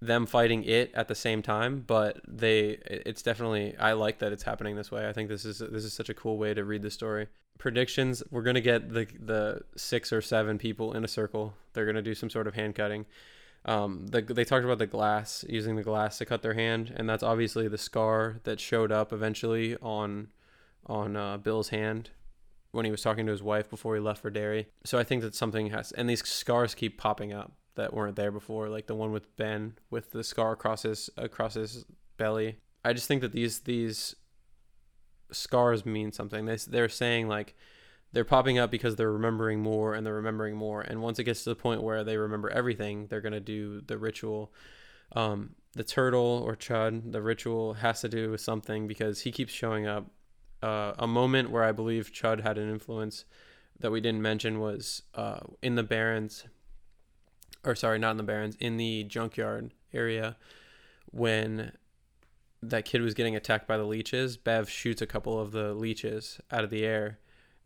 them fighting it at the same time, but they. It's definitely. I like that it's happening this way. I think this is this is such a cool way to read the story. Predictions. We're gonna get the the six or seven people in a circle. They're gonna do some sort of hand cutting um, the, they talked about the glass using the glass to cut their hand, and that's obviously the scar that showed up eventually on on uh, Bill's hand when he was talking to his wife before he left for Derry. So I think that something has, and these scars keep popping up that weren't there before, like the one with Ben with the scar across his across his belly. I just think that these these scars mean something. They they're saying like they're popping up because they're remembering more and they're remembering more. And once it gets to the point where they remember everything, they're going to do the ritual. Um, the turtle or Chud, the ritual has to do with something because he keeps showing up. Uh, a moment where I believe Chud had an influence that we didn't mention was uh, in the Barrens, or sorry, not in the Barrens, in the junkyard area when that kid was getting attacked by the leeches, Bev shoots a couple of the leeches out of the air,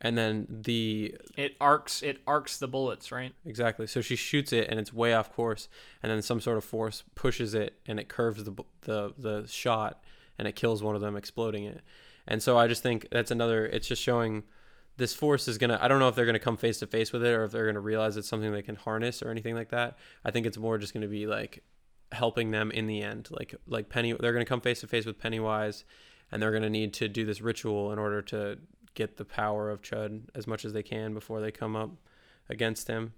and then the It arcs it arcs the bullets, right? exactly. So she shoots it, and it's way off course, and then some sort of force pushes it, and it curves the the the shot, and it kills one of them, exploding it. And so I just think that's another. It's just showing this force is gonna. I don't know if they're gonna come face to face with it, or if they're gonna realize it's something they can harness or anything like that. I think it's more just gonna be like helping them in the end. Like like Penny, they're gonna come face to face with Pennywise, and they're gonna need to do this ritual in order to get the power of Chud as much as they can before they come up against him.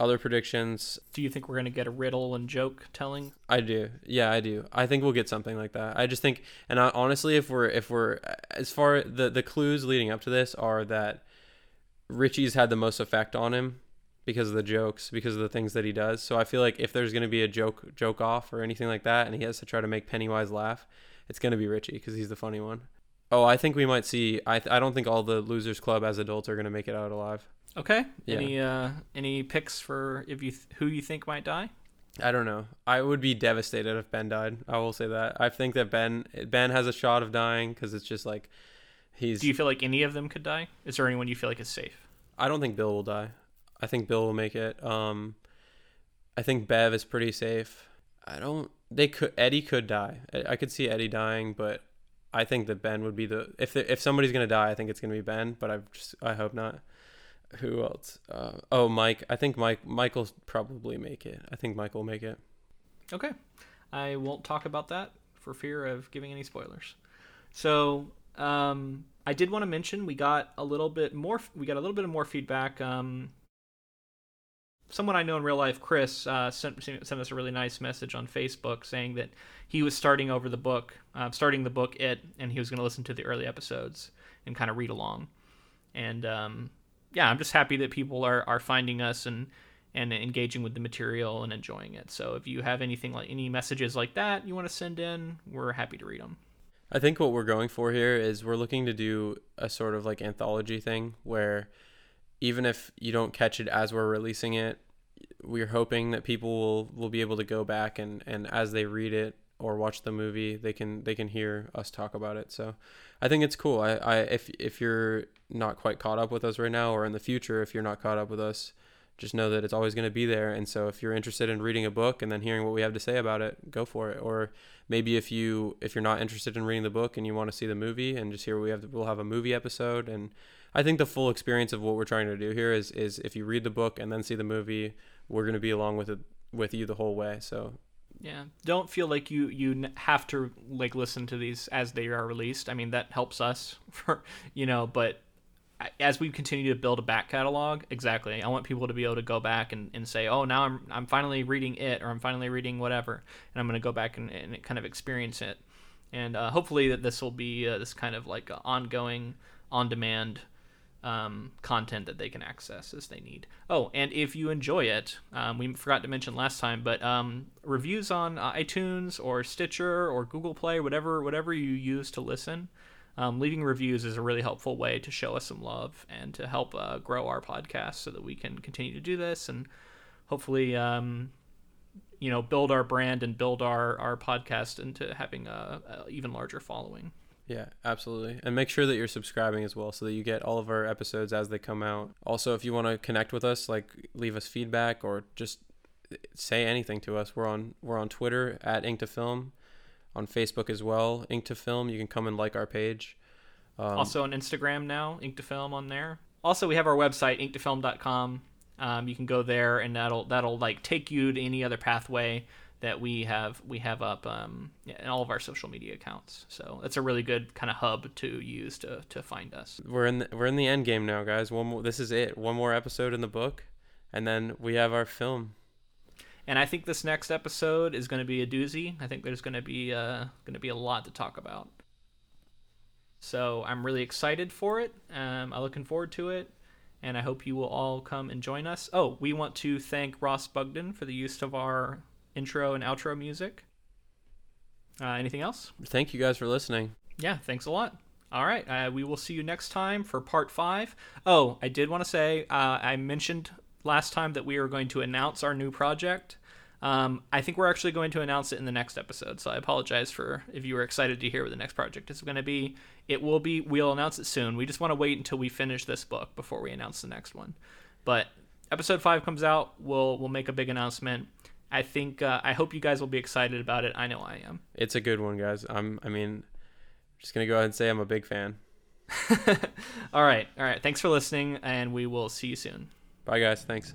Other predictions, Do you think we're gonna get a riddle and joke telling? I do. Yeah, I do. I think we'll get something like that. I just think, and I, honestly, if we're if we're as far the the clues leading up to this are that Richie's had the most effect on him because of the jokes, because of the things that he does. So I feel like if there's going to be a joke joke off or anything like that, and he has to try to make Pennywise laugh, it's going to be Richie because he's the funny one. Oh, I think we might see. I I don't think all the Losers Club as adults are going to make it out alive. Okay. Yeah. Any uh any picks for if you th- who you think might die? I don't know. I would be devastated if Ben died. I will say that. I think that Ben Ben has a shot of dying because it's just like he's. Do you feel like any of them could die? Is there anyone you feel like is safe? I don't think Bill will die. I think Bill will make it. Um, I think Bev is pretty safe. I don't. They could. Eddie could die. I, I could see Eddie dying, but I think that Ben would be the. If the, if somebody's gonna die, I think it's gonna be Ben. But I just I hope not. Who else? Uh, oh, Mike. I think Mike. Michael'll probably make it. I think Michael will make it. Okay. I won't talk about that for fear of giving any spoilers. So, um, I did want to mention we got a little bit more. We got a little bit of more feedback. Um, someone I know in real life, Chris, uh, sent sent us a really nice message on Facebook saying that he was starting over the book, uh, starting the book it, and he was going to listen to the early episodes and kind of read along. And um, yeah, I'm just happy that people are are finding us and and engaging with the material and enjoying it. So if you have anything like any messages like that you want to send in, we're happy to read them. I think what we're going for here is we're looking to do a sort of like anthology thing where even if you don't catch it as we're releasing it, we're hoping that people will, will be able to go back and, and as they read it or watch the movie, they can they can hear us talk about it. So I think it's cool. I, I if if you're not quite caught up with us right now or in the future if you're not caught up with us, just know that it's always going to be there. And so if you're interested in reading a book and then hearing what we have to say about it, go for it. Or maybe if you if you're not interested in reading the book and you want to see the movie and just hear we have, we'll have a movie episode. And I think the full experience of what we're trying to do here is is if you read the book and then see the movie, we're going to be along with it with you the whole way. So Yeah, don't feel like you you have to like listen to these as they are released. I mean that helps us for you know, but as we continue to build a back catalog, exactly. I want people to be able to go back and, and say, oh, now I'm I'm finally reading it, or I'm finally reading whatever, and I'm going to go back and, and kind of experience it. And uh, hopefully that this will be uh, this kind of like ongoing, on demand um, content that they can access as they need. Oh, and if you enjoy it, um, we forgot to mention last time, but um, reviews on uh, iTunes or Stitcher or Google Play, whatever whatever you use to listen, um, leaving reviews is a really helpful way to show us some love and to help uh, grow our podcast so that we can continue to do this and hopefully. Um, you know, build our brand and build our, our podcast into having a, a even larger following. Yeah, absolutely. And make sure that you're subscribing as well so that you get all of our episodes as they come out. Also, if you want to connect with us, like leave us feedback or just say anything to us, we're on we're on Twitter at Ink to Film, on Facebook as well, Ink to Film. You can come and like our page. Um, also on Instagram now, Ink to Film on there. Also, we have our website, inktofilm.com. Um, you can go there, and that'll that'll like take you to any other pathway that we have we have up um, in all of our social media accounts. So that's a really good kind of hub to use to to find us. we're in the, we're in the end game now, guys. One more. This is it. One more episode in the book, and then we have our film. And I think this next episode is going to be a doozy. I think there's going to be uh, going to be a lot to talk about. So I'm really excited for it. Um, I'm looking forward to it, and I hope you will all come and join us. Oh, we want to thank Ross Bugden for the use of our intro and outro music. Uh, anything else? Thank you guys for listening. Yeah, thanks a lot. All right, uh, we will see you next time for part five. Oh, I did want to say uh, I mentioned last time that we were going to announce our new project. Um, I think we're actually going to announce it in the next episode, so I apologize for if you were excited to hear what the next project is going to be. It will be. We'll announce it soon. We just want to wait until we finish this book before we announce the next one. But episode five comes out, we'll we'll make a big announcement. I think uh, I hope you guys will be excited about it. I know I am. It's a good one, guys. I'm. I mean, just gonna go ahead and say I'm a big fan. all right, all right. Thanks for listening, and we will see you soon. Bye, guys. Thanks.